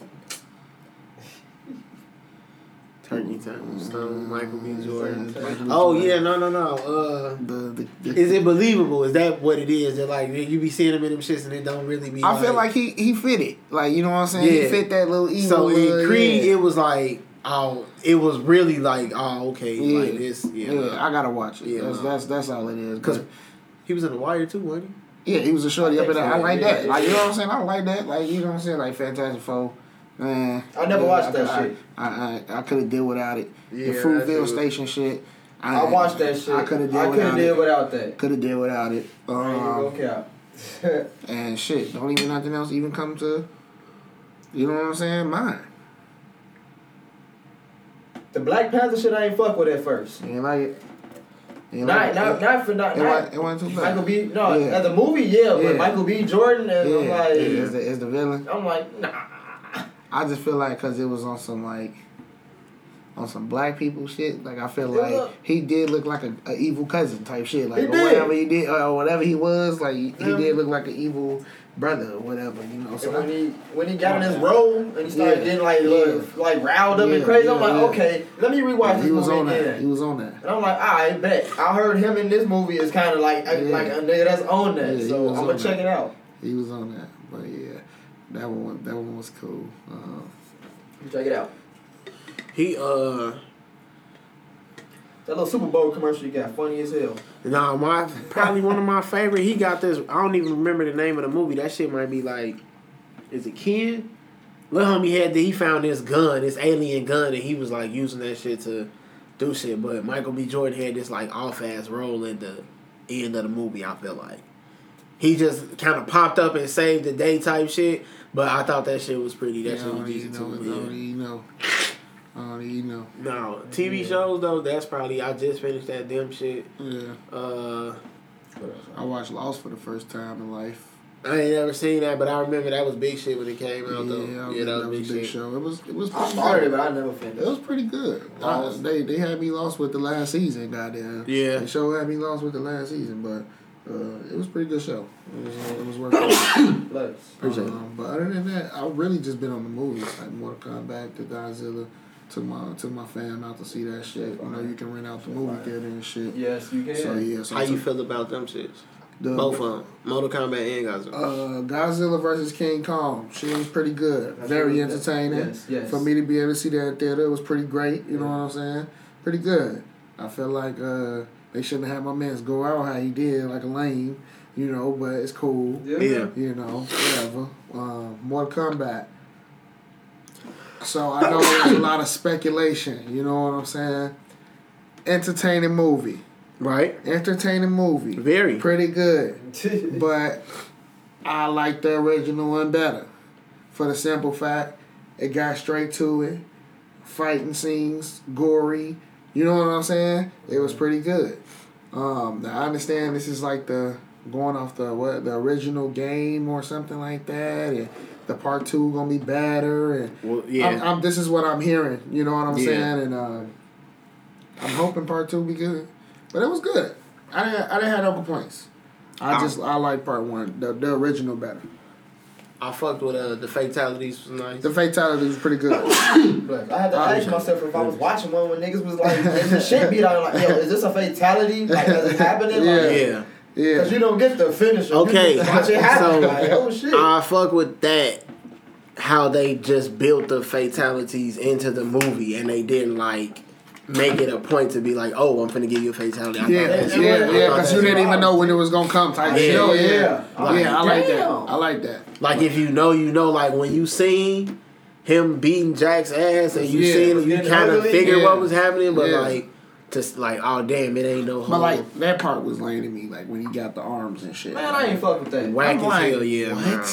Turkey Time Stone Michael B Jordan oh yeah no no no uh The, the, the, is it believable is that what it is that like you be seeing them in them shits and it don't really be I feel like he he fit it. Like you know what I'm saying. Yeah. He fit that little evil. so in Creed yeah. it was like oh it was really like oh okay Yeah. like this yeah, Yeah, I gotta watch it. Yeah, that's, uh, that's that's all it is. Cause But, he was in the wire too wasn't he yeah, he was a shorty up in there. I like Yeah, that. yeah, Like you know what I'm saying. I like that. Like you know what I'm saying. Like Fantastic Four. Man, I never yeah, watched I, that I, shit. I I, I could have did without it. Yeah, the that Fruitvale Station shit. I watched that shit. I could have did I without did it. without that. Could have did without it. I ain't even Um, gonna and shit, don't even nothing else even come to. You know what I'm saying? Mine. The Black Panther shit I ain't fuck with at first. You ain't like it. You Not, like not, it. not for not, It, not wasn't, it wasn't too bad. Michael B. No, Yeah. as a movie, yeah, Yeah. but Michael B. Jordan, and yeah, I'm like, yeah, is the, is the villain. I'm like, nah. I just feel like because it was on some like on some black people shit. Like I feel like look. he did look like a, a evil cousin type shit. Like or whatever he did or whatever he was. Like he, he did look like an evil brother or whatever. You know. So And when I, he when he got in his role and he started Yeah. getting like Yeah. look, like riled up and Yeah, crazy, I'm like, yeah. okay, let me rewatch this he was movie on that. He was on that. And I'm like, I bet. I heard him in this movie is kind of like Yeah. like a nigga that's on that, Yeah, so I'm gonna check that. it out. He was on that. But yeah, that one that one was cool. Uh, Check it out. he uh That little Super Bowl commercial you got, funny as hell. No, my probably one of my favorite. He got this. I don't even remember the name of the movie. That shit might be like, is it Kin? Little homie had the, he found this gun, this alien gun, and he was like using that shit to do shit. But Michael B. Jordan had this like off ass role in the end of the movie. I feel like he just kind of popped up and saved the day type shit. But I thought that shit was pretty. That yeah, I shit was decent too. I don't Yeah. even know. I don't know. No, TV shows though. That's probably I just finished that them shit. Yeah, Uh. I watched Lost for the first time in life. I ain't never seen that, but I remember that was big shit when it came out though. Yeah, Yeah, that was, a big, shit. show. It was it was I pretty started good. but I never finished. It was pretty good. I, they they had me lost with the last season. Goddamn. Yeah. The show had me lost with the last season, but uh, it was a pretty good show. It was uh, it was worth it. Bless. Appreciate it. um, But other than that, I've really just been on the movies like Mortal Kombat, the Godzilla. Took my took my fam out to see that shit. You know you can rent out the movie theater and shit. Yes, you can. So yeah, so How I you feel about them shits? the, Both of them, Mortal Kombat and Godzilla. Uh, Godzilla versus King Kong. She was pretty good. That's Very really- entertaining. Yes, yes. For me to be able to see that in theater, it was pretty great. You know what I'm saying? Pretty good. I feel like uh, they shouldn't have my man's go out how he did, like a lame. You know, but it's cool. Yeah. yeah. You know, whatever. Um, Mortal Kombat. So I know there's a lot of speculation. You know what I'm saying? Entertaining movie. Right. Entertaining movie. Very. Pretty good. But I like the original one better. For the simple fact, it got straight to it. Fighting scenes, gory. You know what I'm saying? It was pretty good. Um, now I understand this is like the going off the what the original game or something like that, and the part two gonna be better. And Well, yeah. I'm, I'm, this is what I'm hearing. You know what I'm Yeah. saying? And uh, I'm hoping part two be good. But it was good. I didn't. I didn't have no complaints. I I- just I like part one, the the original better. I fucked with uh, the fatalities was nice. The fatality was pretty good. I had to ask myself if I was watching one when niggas was like, getting the shit beat out. Like, yo, is this a fatality? Like, is it happening? Like, yeah. Yeah. Cause you don't get the finisher. Okay, watch it happen. so- like, oh shit. I fuck with that. How they just built the fatalities into the movie, and they didn't like make it a point to be like, "Oh, I'm finna give you a fatality." I Yeah, thought that it shit- yeah, yeah, because that you didn't even know when it was gonna come type Yeah, shit. Oh, yeah. yeah. Like, yeah, I like that. I like that. Like if you know, you know. Like when you seen him beating Jack's ass, and you Yeah, seen it you kind of ugly. figured Yeah. what was happening, but Yeah. like just like, oh damn, it ain't no. But like that part was lame to me, like when he got the arms and shit. Man, I ain't fuck with that. whack I'm as like, hell, yeah. what? man.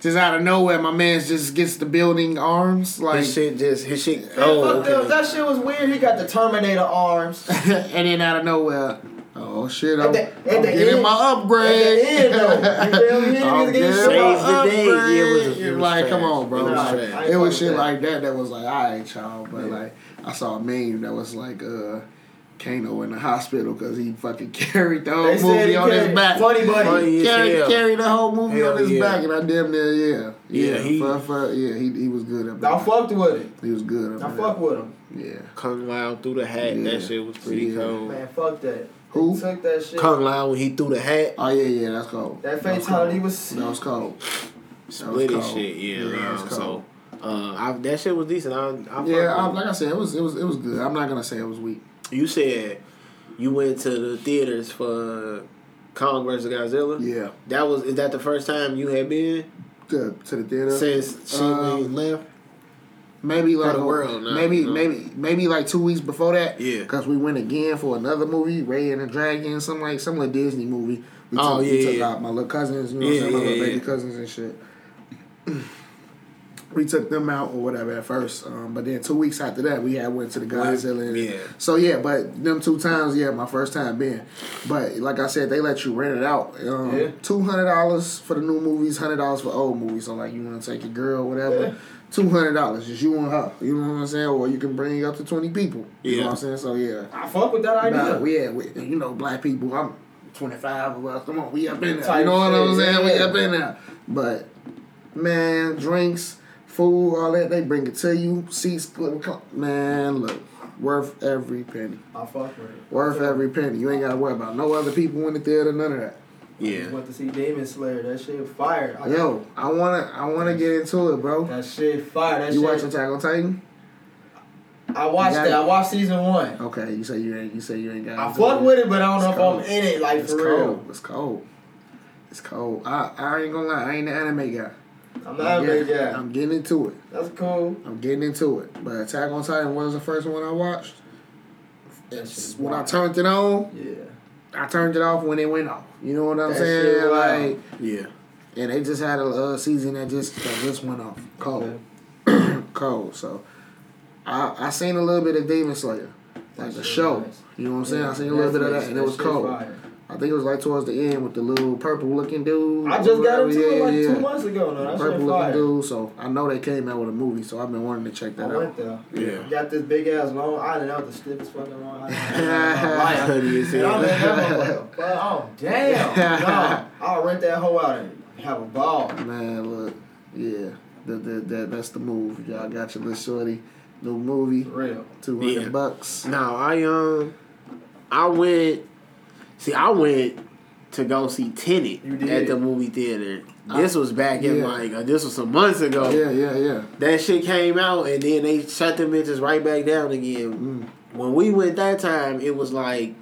Just out of nowhere, my man just gets the building arms, like, His shit just his shit. Oh, okay. That shit was weird. He got the Terminator arms. and then out of nowhere, oh shit, I'm, At the- at I'm the getting end- my upgrade. At the end, though. You feel me? I'm getting getting my Save the day. Yeah, upgrade. it was- it was like, come on, bro. It was Nah, trash. It was shit that. like that that was like, all right, y'all. But Yeah. like, I saw a meme that was like, uh, Kano in the hospital because he fucking carried the whole They movie he on his back. Funny buddy. Funny as carried, hell. carried the whole movie Hell on his yeah. back, and I damn near yeah, yeah, Yeah, he- for, for, yeah, he he was good. Up I there. fucked with it. He was good. I Up fuck there. with him. Yeah. Kung Lao threw the hat. Yeah. That shit was pretty Yeah. cold. Man, fuck that. Who? He took that shit. Kung Lao when he threw the hat, Oh yeah, yeah, that's cold. That That was fatality cold. was. That was cold. split his cold. shit. Yeah, Yeah, that was so cold. Uh, I, that shit was decent. I, I Yeah, I, like I said, it was it was it was good. I'm not gonna say it was weak. you said you went to the theaters for Kong versus Godzilla. Yeah, That was is that the first time you had been to to the theater. since she Um, left? Maybe like the world, no, maybe no. maybe maybe like two weeks before that. Yeah. Because we went again for another movie, Ray and the Dragon, some like some little Disney movie. We Oh, took, we yeah, took yeah. out my little cousins, you know, Yeah, what I'm saying, my yeah, little baby cousins and shit. We took them out or whatever at first, um, but then two weeks after that, we had went to the Godzilla. and- Yeah. So yeah, but them two times, yeah, my first time being. But like I said, they let you rent it out. Um, Yeah. Two hundred dollars for the new movies, hundred dollars for old movies. So like you want to take your girl, whatever. Yeah. Two hundred dollars, just you and her. You know what I'm saying? Or you can bring up to twenty people. You know what I'm saying? So yeah. I fuck with that idea. Nah, we, yeah, we, you know, black people. I'm 25 well, come on, we up in there. You know what I'm shit, saying? We up in there. But man, drinks, food, all that, they bring it to you. Seats, man, look, worth every penny. I fuck with it. Worth every penny. You ain't gotta worry about no other people in the theater, none of that. I Yeah. just went to see Demon Slayer. That shit fire. I- Yo, I wanna, I wanna get into it, bro. That shit fire. That You shit. watch Attack on Titan? I watched Yeah. that. I watched season one. Okay, you say you ain't, you say you ain't got. I into fuck with it, but I don't know It's if. I'm in it like It's for cold. real. It's cold. It's cold. I, I ain't gonna lie. I ain't the anime guy. I'm not a big getting- guy. I'm getting into it. That's cool. I'm getting into it. But Attack on Titan was the first one I watched. That It's shit when I turned it on, Yeah. I turned it off when it went off. You know what I'm That saying? shit wild. Like, Yeah. and they just had a uh, season that just that just went off cold, cold. So, I I seen a little bit of Demon Slayer, like That the show. nice. You know what I'm saying? I seen a little bit of that, and it was cold. fire. I think it was like towards the end with the little purple looking dude. I just got into it Yeah, like yeah. two months ago. No, that Purple looking fire. dude. So I know they came out with a movie, so I've been wanting to check I that out. went there. Yeah. Got this big ass long island out the stiffest fucking long island. Funny as And I'm in hell. that motherfucker. But, oh damn! No, I'll rent that hoe out and have a ball. Man, look, yeah, that that, that that's the move. Y'all got your little shorty, new movie, For real. two hundred Yeah. bucks. Now I um I went see I went to go see Tenet at the movie theater. This was back in Yeah. like uh, this was some months ago. Yeah, yeah, yeah. That shit came out and then they shut them bitches right back down again. Mm. When we went that time, it was like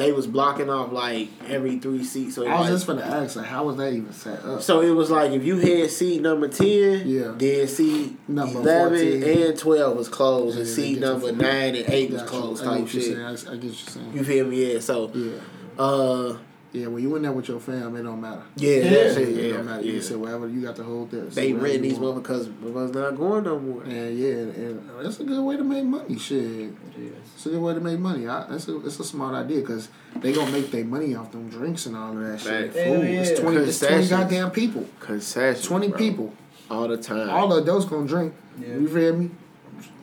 they was blocking off like every three seats. So, it I was like- just gonna ask, like, how was that even set up? so it was like if you had seat number ten, Yeah. then seat Number eleven 14. and twelve was closed, Yeah, and seat number nine and eight was closed type shit. I, I get what you're saying. You feel me? Yeah. So, Yeah, uh, yeah. When you in there with your fam, it don't matter. yeah, Yeah. that shit, It don't matter. You yeah. can sit wherever you got to hold this. They renting these motherfuckers because not going no more. And yeah, and, and that's a good way to make money. Shit. Yes. It's a good way to make money. I, it's, a, it's a smart idea because they gonna make their money off them drinks and all of that shit. Facts. Food. Hell It's twenty. It's twenty goddamn people. Concessions. Twenty bro. people. all the time. All the adults gonna drink. Yeah. You feel me?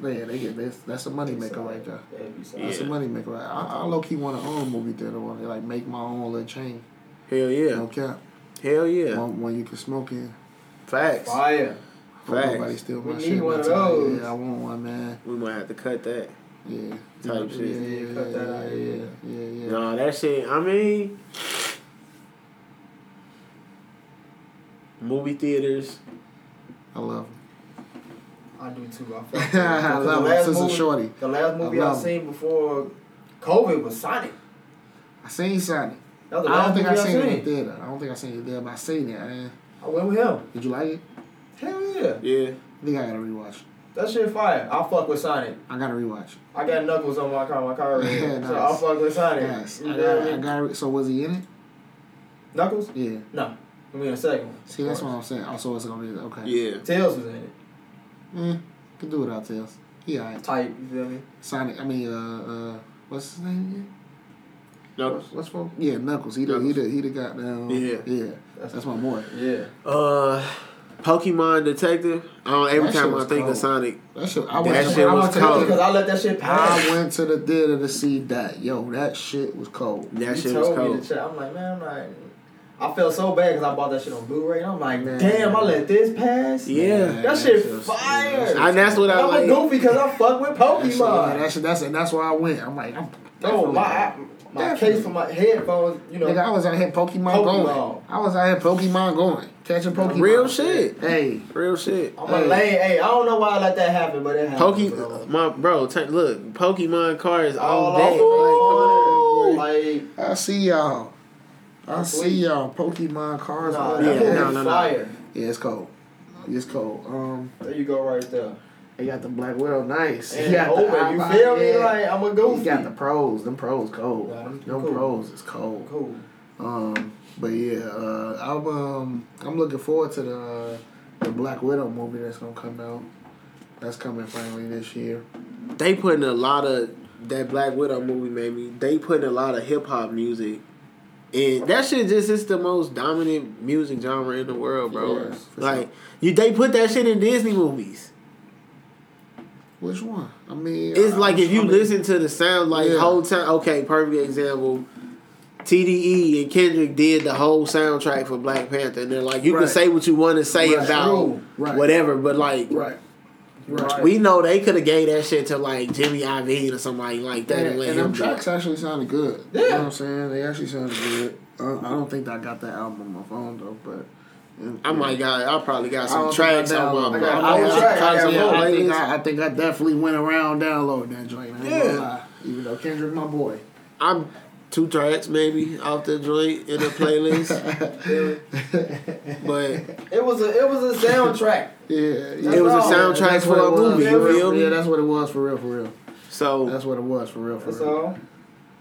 Yeah, they get that's, that's a money maker right there. That'd be so- That's a money maker. Right. I, I low key want to own a movie theater one. Like make my own little chain. Hell yeah. No cap. Hell yeah. One, one you can smoke in. Facts. Fire. Hope Facts. Nobody steal my We shit. need one by of those. Yeah, I want one, man. We might have to cut that. Yeah. Type yeah, shit. Yeah, yeah, Yeah, cut that out, yeah, yeah. yeah, yeah, yeah. No, that shit. I mean, movie theaters. I love I do too. I, fuck with it. him. I Because love the him. last Sister movie- Shorty. The last movie I I, love seen before COVID was Sonic. I seen Sonic. That was the I don't think I movie seen it in the theater. I don't think I seen it there, but I seen it. Man. I went with him. Did you like it? Hell yeah. Yeah. I think I gotta rewatch. That shit fire. I fuck with Sonic. I gotta rewatch. I got Knuckles on my car. My car red. Yeah, So nice. I fuck with Sonic. Yes, You I feel got. me? I got. So was he in it? Knuckles? Yeah. No. I mean the second one. See, that's what I'm saying. Oh, also, it's gonna be okay. Yeah. Tails was in it. Mm, can do without Tails. He alright. Type. You feel me? Sonic. I mean, uh, uh, what's his name again? No. What's, what's for? Yeah, Knuckles. He the he the he the goddamn. Yeah. Yeah. That's that's my boy. Yeah. Uh, Pokemon Detective. I don't, every That time I think cold. of Sonic, That shit. I That went. to, shit I was to cold. the- Because I let that shit pass. I went to the theater to see that. Yo, that shit was cold. that He shit was told me cold. to check. I'm like, man, I'm like, I felt so bad because I bought that shit on Blu-ray. And I'm like, Man. damn, I let this pass. Yeah. Man, That shit was- fire. that shit And that's what I I'm like. a goofy because I fuck with That shit, yeah, Pokemon. that shit, that's and that's why I went. I'm like, I'm Oh my, I, my Definitely. case for my headphones, you know. Nigga, I was out here Pokemon, Pokemon. going. I was out here Pokemon going, catching Pokemon. Real shit. Hey, Real shit. I'm a lame. Hey, I don't know why I let that happen, but it happened. bro. My bro, t- look, Pokemon cards all all day. Like, come on. Like, I see y'all. I see y'all. Pokemon cards. nah, all that Yeah, no, no, no. fire. Yeah, it's cold. It's cold. Um, There you go, right there. they got the Black Widow. Nice. And He got the open, you feel me? yeah. Like I'm a He goofy. got the pros. Them pros cold. Yeah, them them cool. pros is cold. cool. Um, but yeah, uh, I'm um, I'm looking forward to the uh, the Black Widow movie that's gonna come out. That's coming finally this year. They putting a lot of that Black Widow movie made me. They putting a lot of hip hop music, and that shit just is the most dominant music genre in the world, bro. For like you, they put that shit in Disney movies. Which one? I mean, It's I- like if you I mean, listen to the sound, like Yeah. whole time. Okay, perfect example. TDE and Kendrick did the whole soundtrack for Black Panther, and they're like, you Right. can say what you want to say Right. about Right. whatever, but like Right. Right. we know they could have gave that shit to like Jimmy Iovine or somebody like that, and, And, and him them tracks actually sounded good. You know Yeah. what I'm saying? They actually sounded good. Uh, I don't think I got that album on my phone though, but. I might got. I probably got some tracks on my. downloaded I got I all might tracks. I got tracks on my I think. I, I think I definitely went around downloading that joint. I Yeah. Even though Kendrick my boy. I'm two tracks maybe off the joint in the playlist, but It was a it was a soundtrack. Yeah, it was a soundtrack That's for a movie. Yeah, You feel me? Yeah, that's what it was for real, for real. So, That's what it was for real, for That's real. all.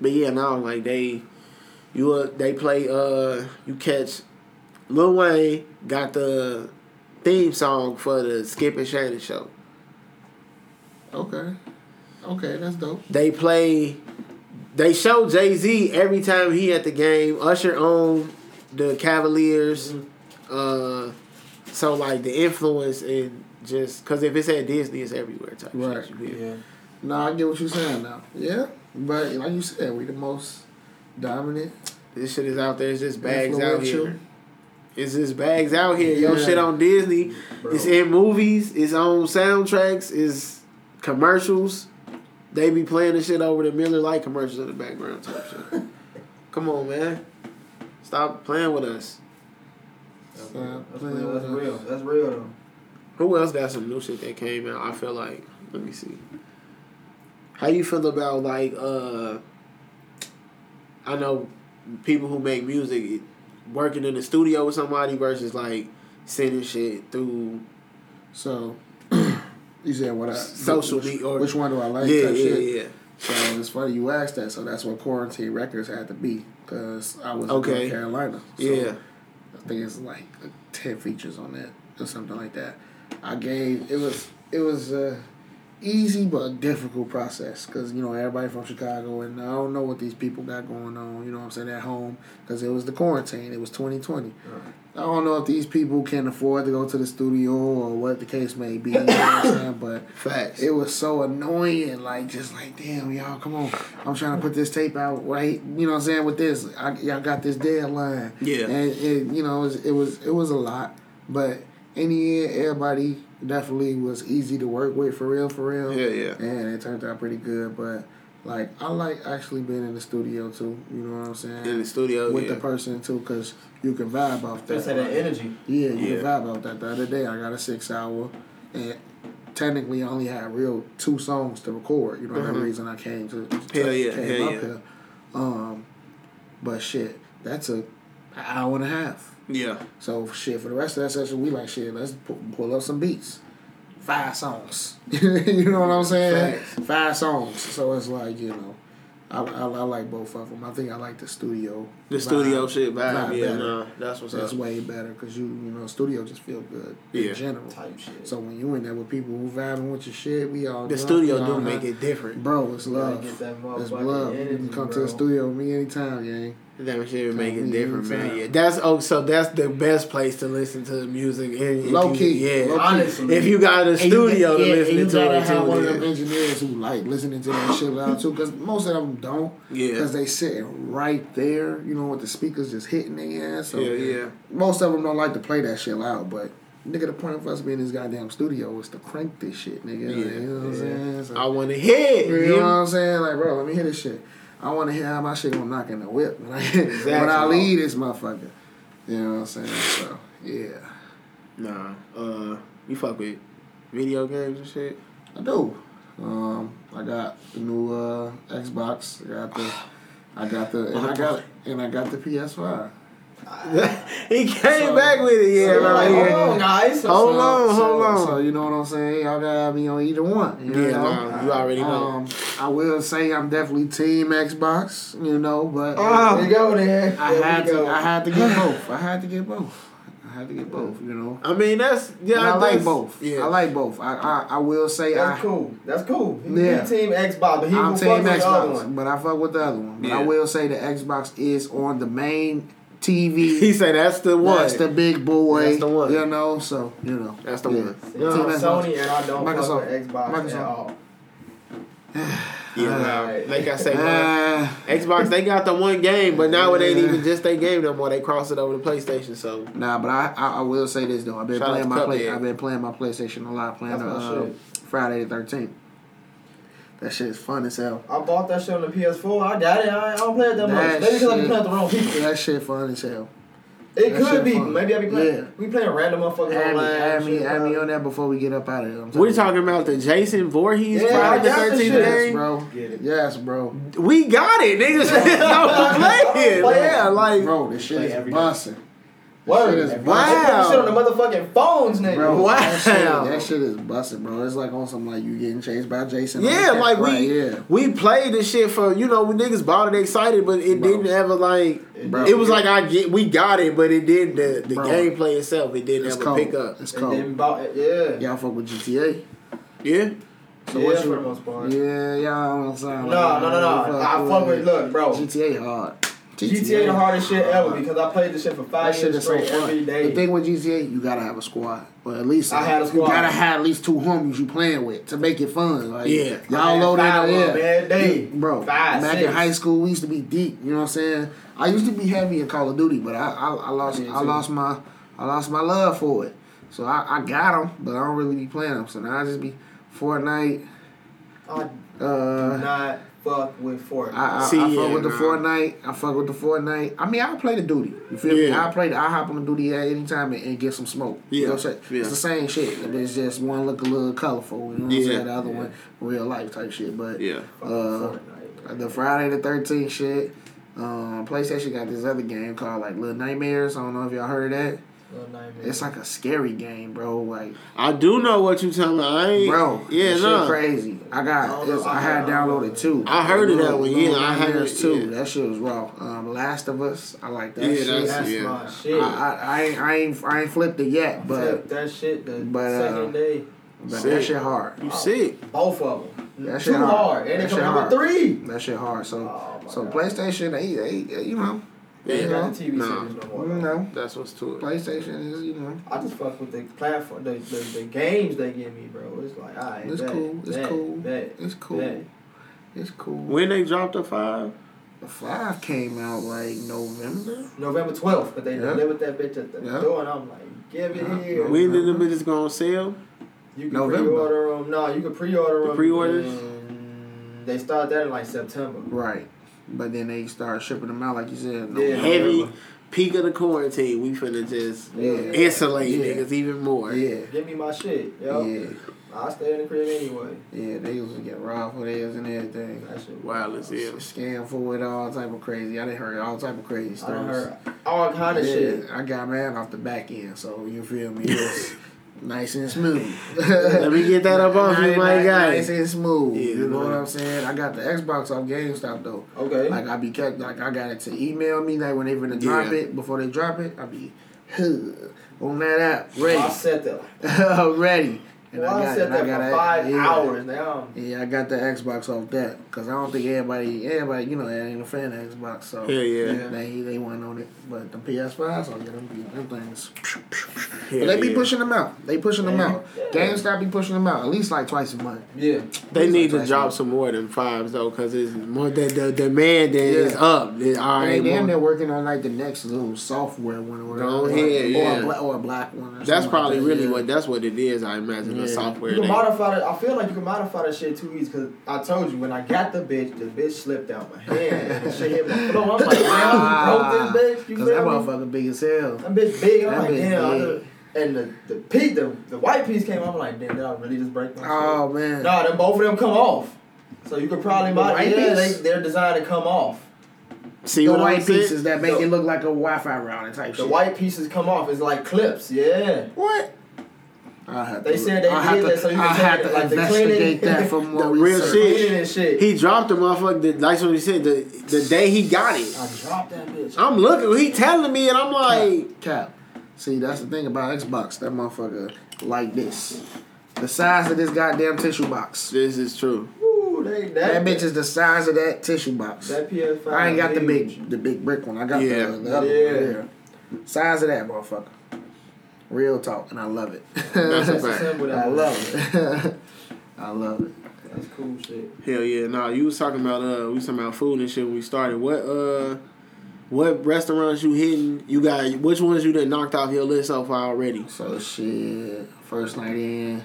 but yeah, now like they, you uh, they play. Uh, you catch Lil Wayne got the theme song for the Skip and Shannon show. Okay, okay, that's dope. They play. They show Jay Z every time he at the game. Usher on the Cavaliers. Uh, so like the influence and just because if it's at Disney, it's everywhere type Right. shit. Yeah. Nah, I get what you're saying now. Yeah, but like you said, we the most dominant. This shit is out there. It's just bags out here. It's just bags out here. Yo, Yeah. shit on Disney. Bro. It's in movies. It's on soundtracks. It's commercials. They be playing the shit over the Miller Lite commercials in the background type shit. Come on, man. Stop playing with us. That's, Uh, that's playing real. with That's us. real. That's real though. Who else got some new shit that came out? I feel like let me see. How you feel about like uh I know people who make music working in the studio with somebody versus like sending shit through So, you said what I Social which, media or- which one do I like? yeah, yeah, shit? yeah. So it's funny you asked that. So that's what quarantine records had to be because I was Okay. in North Carolina. So Yeah. I think it's like ten features on that or something like that. I gave it was it was a easy but difficult process because you know everybody from Chicago and I don't know what these people got going on. You know what I'm saying at home because it was the quarantine. It was 2020. I don't know if these people can afford to go to the studio or what the case may be. You know what I'm saying? But Facts. it was so annoying, like just like damn y'all, come on! I'm trying to put this tape out right. You know what I'm saying? With this, I, y'all got this deadline. Yeah. and it, you know it was, it was it was a lot, but in the end, everybody definitely was easy to work with for real, for real. Yeah, yeah. And it turned out pretty good, but. Like I like actually being in the studio too. You know what I'm saying? in the studio, with yeah. the person too, cause you can vibe off that. Just had that energy. Yeah, you Yeah. can vibe off that. The other day I got a six hour, and technically I only had real two songs to record. You know Mhm. the reason I came to. Hell yeah, came hell up yeah. here. Um, but shit, that's a an hour and a half. yeah. So shit, for the rest of that session, we like shit. Let's pull up some beats. Five songs. you know what I'm saying? Facts. Five songs. So it's like you know, I, I, I like both of them. I think I like the studio. The vibe. studio shit vibe, Vibe yeah, better. nah, that's what's That's up. way better because you you know studio just feel good Yeah. in general. Type shit. So when you in there with people who vibing with your shit, we all The drunk, studio do make it different. Bro, it's You love. get that It's motherfucking love. You can come to the studio with me anytime, gang. That shit would make it different, yeah. man. Yeah, that's oh, so that's the best place to listen to the music. And if Low you- key, yeah. low key. Honestly. If you got a And you- studio to yeah, and listen you to gotta it have too, one yeah. of them engineers who like listening to that shit loud too, because most of them don't. Yeah. Because they sitting right there, you know, with the speakers just hitting their ass. So Yeah, yeah. most of them don't like to play that shit loud, but. Nigga, the point of us being in this goddamn studio is to crank this shit, nigga. Yeah. you know what I'm saying? So- I want to hit. You know what I'm saying? Like, bro, let me hear this shit. I want to hear how my shit gonna knock in the whip when I, when I leave this motherfucker. You know what I'm saying? So, yeah. Nah, uh, you fuck with video games and shit. I do. Um, I got the new uh, Xbox. I got the, I got the, and I got, and I got the PS5. he came So- back with it, yeah, So, bro. like, yeah. hold on, guys. So, Hold so- on, hold on. So you know what I'm saying? Y'all gotta have me on either one. You Yeah, know? nah, you already know. Um, I will say I'm definitely Team Xbox. You know, but Oh. There you go, there. I There had to, go. I had to get both. I had to get both. I had to get both. You know. I mean, that's yeah. And I like both. Yeah, I like both. I I, I will say That's I. cool. That's cool. He, Yeah. he team Xbox, but he I'm will team fuck with the other Xbox, one. but I fuck with the other one. But I will say the Xbox is on the main TV. He said that's the one. That's the big boy. That's the one. You know, so you know. That's the Yeah. one. You know, Team I'm Xbox. Sony and I don't Microsoft. fuck with Xbox at all. Yeah, nah, Alright. like I say, Uh, Xbox they got the one game, but now it ain't even just their game no more. They cross it over to PlayStation. So nah, but I, I I will say this though. I've been Shout playing my play. I've been playing my PlayStation a lot. Playing That's uh. Friday the Thirteenth. That shit is fun as hell. I bought that shit on the PS4. I got it. I, I don't play it that much. That Maybe because I be shit- playing with the wrong people. That shit fun as hell. It that could be. fun. Maybe I be playing. Yeah. We playing random motherfuckers Add me, online. add me, shit, add me on that before we get up out of here. I'm we telling you. talking about the Jason Voorhees Yeah, Friday the got the Thirteenth shit. Yes, bro. Get it. Yes, bro. We got it, niggas. I'm playing. Play it. Yeah, like Bro, this shit is every day. busting. Word. shit is They put wow. this shit on the motherfucking phones, nigga. Bro, Wow. that shit, that shit is busted, bro. It's like on some like you getting chased by Jason. Yeah, that. like Right, we yeah. we played this shit for you know when niggas bought it excited, but it Bro. didn't ever like Bro. it was like I get we got it, but it didn't the the Bro. gameplay itself it didn't It's ever cold. pick up. It's It cold. didn't bought it. Yeah. Y'all fuck with GTA. Yeah, So yeah, what for you? the most part. Yeah, y'all don't sound. No, like no, no, no. I fuck with. Look, bro. GTA hard. GTA the hardest shit ever because I played this shit for That five shit years is so straight every day. The thing with GTA, you gotta have a squad, or at least I had a You gotta have at least two homies you playing with to make it fun. Like, Yeah. Y'all had load in five there, of them yeah. every day. Bro, Five, back in high school, we used to be deep. You know what I'm saying? I used to be heavy in Call of Duty, but I I, I lost Me I lost my I lost my love for it. So I, I got them, but I don't really be playing them. So now I just be Fortnite. I Uh, do not fuck with Fortnite. I, I, See, I yeah, fuck with the. Fortnite. I fuck with the Fortnite. I mean, I play the duty. You feel me? Yeah. I play. The, I hop on the duty at any time and, and get some smoke. You Yeah, know what I'm saying? yeah. It's the same shit. It's just one look a little colorful. You know what I'm Yeah, saying? The other yeah. one real life type shit. But yeah. Uh, Fortnite. the Friday the Thirteenth shit. Um, PlayStation got this other game called like Little Nightmares. I don't know if y'all heard of that. Little nightmare. It's like a scary game, bro. Like, I do know what you talking about. I ain't, bro, yeah, this no. shit crazy. I got. I. It's, I had downloaded too. I heard of that one, yeah, I haven't- Nightmares two. yeah. That shit was raw. Um, Last of Us. I like that Yeah, shit. that's- That's yeah. my shit. I, I, I, ain't, I ain't I ain't flipped it yet, but that shit the but, uh, second day. but that Sick. shit hard. You sick? Both of them. That Too shit hard. hard. And That they shit come out hard. three. That shit hard. So Oh, so God. PlayStation, they, they you know, They you ain't know, got the TV Nah. series no more. you though. know, That's what's to it. PlayStation is you know, I just fuck with the platform, the, the, the games they give me, bro. It's like, alright, It's bet, cool, it's bet, cool, bet, it's cool, bet. it's cool. When they dropped the five, The five came out like November. November 12th, but they Yeah. delivered that bitch at the Yeah. door, and I'm like, give it Yeah. here. when did the bitches go on sale? You can November. pre-order them. No, you can pre-order The them. pre-orders? They start that in like September. Right, but then they start shipping them out like you said. Yeah. November. Heavy peak of the quarantine. We finna just Yeah. insulate Yeah. niggas even more. Yeah, Give me my shit, yo. yeah, I stay in the crib anyway. yeah. They used to get robbed for theirs and everything. That shit. Wild as hell. Scam for it, all type of crazy. I didn't heard all type of crazy I stories. done heard all kind of yeah, shit. I got mad off the back end, so you feel me? It was nice and smooth. Let me get that up off you, Nice- my guy. Nice and smooth. Yeah, you know man. what I'm saying? I got the Xbox off GameStop though. Okay. Like I be kept like I got it to email me like when they finna drop Yeah. it before they drop it. I be huh, on that app ready, set that. ready. And Well, I, got- sat and I got for a- five yeah. hours now. Yeah, I got the Xbox off that because I don't think everybody, everybody, you know, ain't a fan of Xbox, so Hell yeah. Yeah. they they went on it. But the PS5, I'll get them, them things. Hell But they be yeah. pushing them out. They pushing them out. Yeah. out. GameStop be pushing them out at least like twice a month. Yeah. They need are to drop some more than fives though, cause it's more the the demand is Yeah. up. It- all And right, then they're working on like the next little software one or Go whatever. ahead, or, yeah. a black, or a black one. Or That's probably like that, really yeah. what that's what it is. I imagine the Yeah. software. You can they- modify that. I feel like you can modify that shit too easy because I told you when I got the bitch, the bitch slipped out my hand and the shit hit my floor. I'm like, damn, you broke this bitch. You Cause that feel me? motherfucker big as hell. That bitch big. I'm That like, bitch damn. I big. And the the piece, the, the white piece came. off. I'm like, damn, did I really just break my shit? Oh man. Nah, then both of them come off. So you could probably The mod- white yeah, they, piece? they're designed to come off. See the white pieces that make The- it look like a Wi-Fi router type shit. The shit. white pieces come off. It's like clips. Yeah. What? I have They to, said they I have did to, that so you I can have take to it, like, the investigate cleaning- that for more The real shit. And shit. He dropped the motherfucker. The, like what he said. The the day he got it. I dropped that bitch. I'm looking. He telling me, and I'm like, Cap. See, that's the thing about Xbox. That motherfucker like this. The size of this goddamn tissue box. this is true. Ooh, they, that, That bitch is the size of that tissue box. That PS5. I ain't got the big, the big brick one. I got Yeah. the, the other Yeah. one. Yeah. Size of that motherfucker. Real talk, and I love it. That's a fact. I love it. I love it. That's cool shit. Hell yeah. Nah, you was talking about uh, we was talking about food and shit when we started. What uh, what restaurants you hitting? You got which ones you done knocked off your list so far already? So shit. First night in.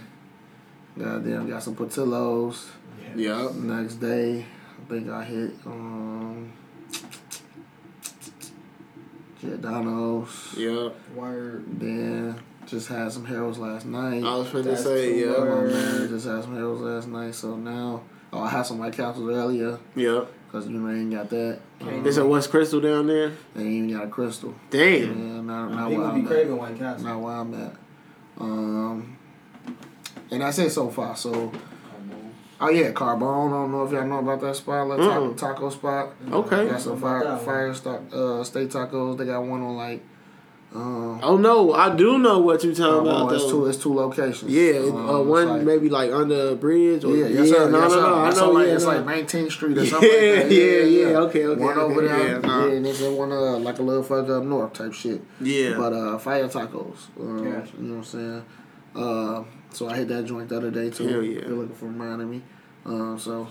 Goddamn, got some Portillo's. Yeah. Next day, I think I hit um Giordano's. Yeah. Word. Then just had some Harold's last night. I was finna That's say yeah. Come on, man. Just had some Harold's last night. So now, oh, I had some White Castles earlier Yeah. because you know I ain't got that. Um, It's a West Krystal down there. they ain't even got a Krystal. Damn. Yeah, not, not People where be I'm craving at. White Castle. Not where I'm at. Um, and I it so far. So, oh yeah, Carbone. I don't know if y'all know about that spot, like taco, Mm-mm. taco spot. Okay. Got some fire, that one. fire stock, uh, steak tacos. They got one on like, um, Oh no, I do know what you're talking about it's two, it's two locations. Yeah, Um, uh, one like- maybe like under a bridge or Yeah, yes, sir. no, yes, no, sir. no. I know. like, yeah, it's no. like 19th Street or something. Yeah, like that. yeah, yeah. yeah. Okay, okay, One over there, yeah, yeah, nah. and it's in one uh, like a little further up north type shit. Yeah. But uh, fire tacos. Um, Gotcha. You know what I'm saying? Uh, so I hit that joint the other day too. Hell yeah. They're looking for reminding me. Um, so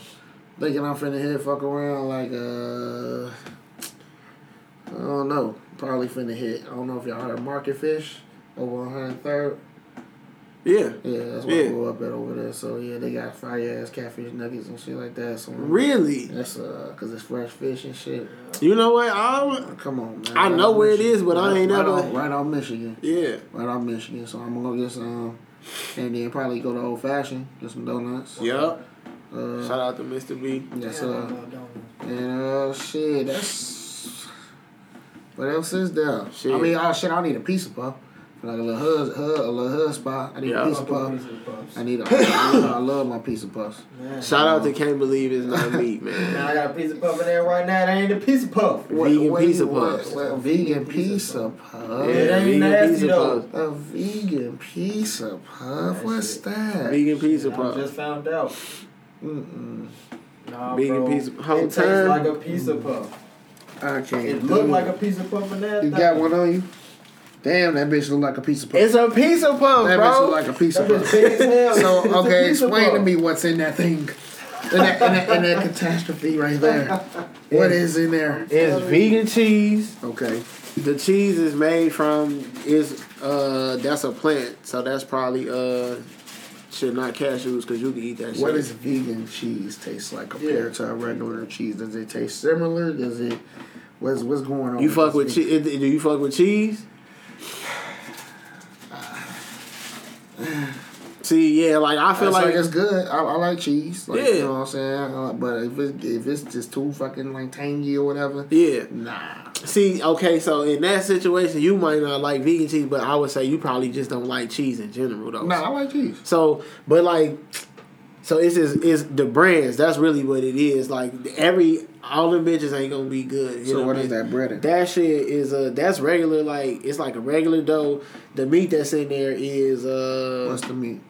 thinking I'm finna hit fuck around like uh, I don't know. Probably finna hit. I don't know if y'all heard Market Fish over on 103rd. yeah. Yeah, that's where Yeah. I grew up at over there. So yeah, they got fire ass catfish nuggets and shit like that. So Really? That's uh, cause it's fresh fish and shit. You know what? I Come on, man. I Right know where it Michigan. is, but I ain't right never- on, right on Michigan. yeah. Right on Michigan. So I'm gonna go get some, and then probably go to Old Fashioned, get some donuts. Yep. Uh, Shout out to Mr. B. yes, Damn, uh, I love donuts. and uh, shit, that's. What else is there? Shit. I mean, oh shit, I need a pizza puff. Like a little hud, hud, a little hud spot. I need Yeah. a pizza I puff. puffs. I need a. I love my pizza puffs. Man. Shout out to Can't Believe It's Not Meat, Man, man. I got a pizza puff in there right now. That ain't a pizza puff. Vegan What- pizza what- puffs. what- vegan pizza puff. Yeah, it ain't vegan nasty pizza though. puffs. A vegan pizza puff. That What's shit. that? Vegan pizza I puff. just found out. Mm-mm. Nah, Vegan bro. pizza- whole It tastes like a pizza puff. I can't. It looked like a pizza puff in there. You got one on you? Damn, that bitch look like a piece of puff. It's a pizza puff, that bitch look like a piece That bitch puff. big as hell. So okay, explain to me what's in that thing. In that, in that, in that catastrophe right there. What is in there? It's vegan cheese. Okay. The cheese is made from is uh that's a plant, so that's probably uh shit not cashews because you can eat that shit. What does vegan cheese taste like compared to a regular cheese? Does it taste similar? Does it? What's what's going on? you fuck with cheese? Do you fuck with cheese? See, yeah, like I feel like, like it's good. I, I like cheese. Like, Yeah. You know what I'm saying? But if it, if it's just too fucking like tangy or whatever, yeah. nah. See, okay, so in that situation, you might not like vegan cheese, but I would say you probably just don't like cheese in general, though. Nah, I like cheese. So, but like, so it's is is the brands. That's really what it is. Like every all the bitches ain't gonna be good. you So know what I is that bread in? That shit is uh that's regular. Like it's like a regular dough. The meat that's in there is uh What's the meat?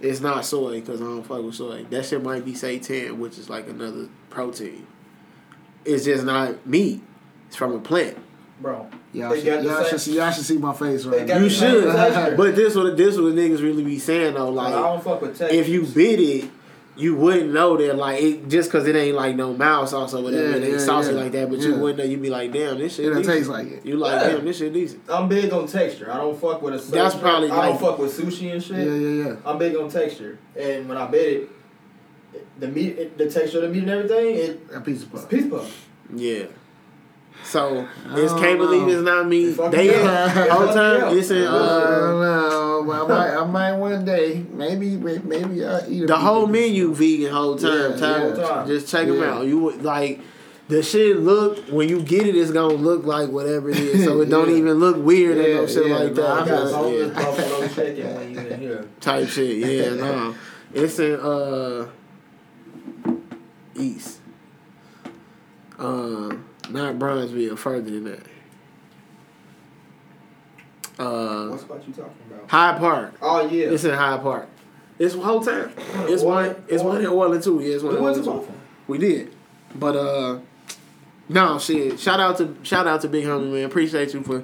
it's not soy because I don't fuck with soy. That shit might be seitan, which is like another protein. It's just not meat. It's from a plant. Bro. Y'all should, y'all, should see, y'all should see my face right got now. You should, but this what this what niggas really be saying though. Like, I Like don't fuck with texture. if you bid it, you wouldn't know that like it just because it ain't like no mouse sauce or whatever. Yeah, it ain't yeah, saucy yeah. like that, but you wouldn't know. You'd be like, damn, this shit. It decent. taste like it. You like, Yeah. damn, this shit decent. I'm big on texture. I don't fuck with a. That's probably I like- don't fuck with sushi and shit. Yeah, yeah, yeah. I'm big on texture, and when I bit it, it- the meat, it, the texture of the meat and everything, it, A pizza it's puff. pizza puff. Yeah. So I it's don't can't believe know. it's not me. It fucked They me in up. It whole fucked me time. up. Uh, It's in I don't know. but I might, I might one day. Maybe, maybe I'll eat a the whole puff. menu vegan whole time. Yeah, Ty. yeah. Just check them out. You would like the shit look when you get it. It's gonna look like whatever it is. So it don't Yeah. even look weird and no shit yeah, like that. Got Yeah. boneless buffalo chicken when you in here. type shit. Yeah, no. It's in uh East. Uh not Bronzeville, further than that. Uh What spot you talking about? Hyde Park. Oh yeah. It's in Hyde Park. It's whole town. It's one it's one in Orland too. Yeah, it's one we went to both. too. of them. We did. But uh no shit. Shout out to shout out to Big Homie man. Appreciate you for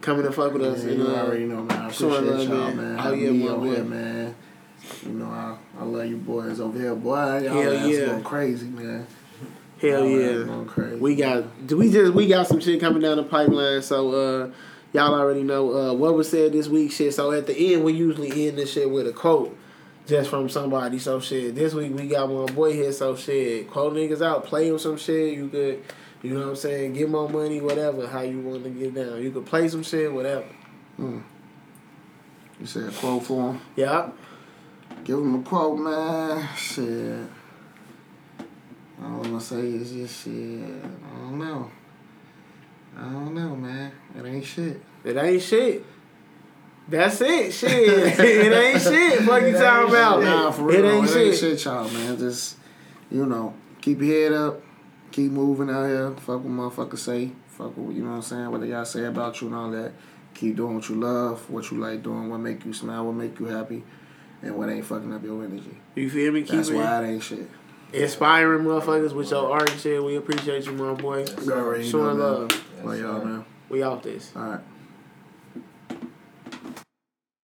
coming to fuck with us. Yeah, and, you uh, already know, man. I appreciate love, y'all, man. man. Oh, Having yeah, me my over boy. man. You know, I, I love you boys over here, boy. Y'all Hell ass yeah. going crazy, man. Hell Y'all yeah. going crazy. We got we just we got some shit coming down the pipeline, so uh y'all already know uh what was said this week shit. So at the end we usually end this shit with a quote just from somebody. So shit. This week we got my boy here, so shit. Quote niggas out, play him some shit. You could you know what I'm saying, get more money, whatever, how you want to get down. You could play some shit, whatever. You said a quote for him. Yeah. Give him a quote, man. Shit. All I'm gonna say is just shit. I don't know. I don't know, man. It ain't shit. It ain't shit. That's it. Shit. it ain't shit. Fuck you talking about. shit. Nah, for It real. ain't it ain't shit. shit, y'all, man. Just, you know, keep your head up. Keep moving out here. Fuck what motherfuckers say. Fuck what, you know what I'm saying? What they gotta say about you and all that. Keep doing what you love, what you like doing, what make you smile, what make you happy, and what ain't fucking up your energy. You feel me? Keep That's it why it ain't shit. Inspiring motherfuckers with your art and shit. We appreciate you, my boy. Showing love. Love y'all, man. We off this. All right.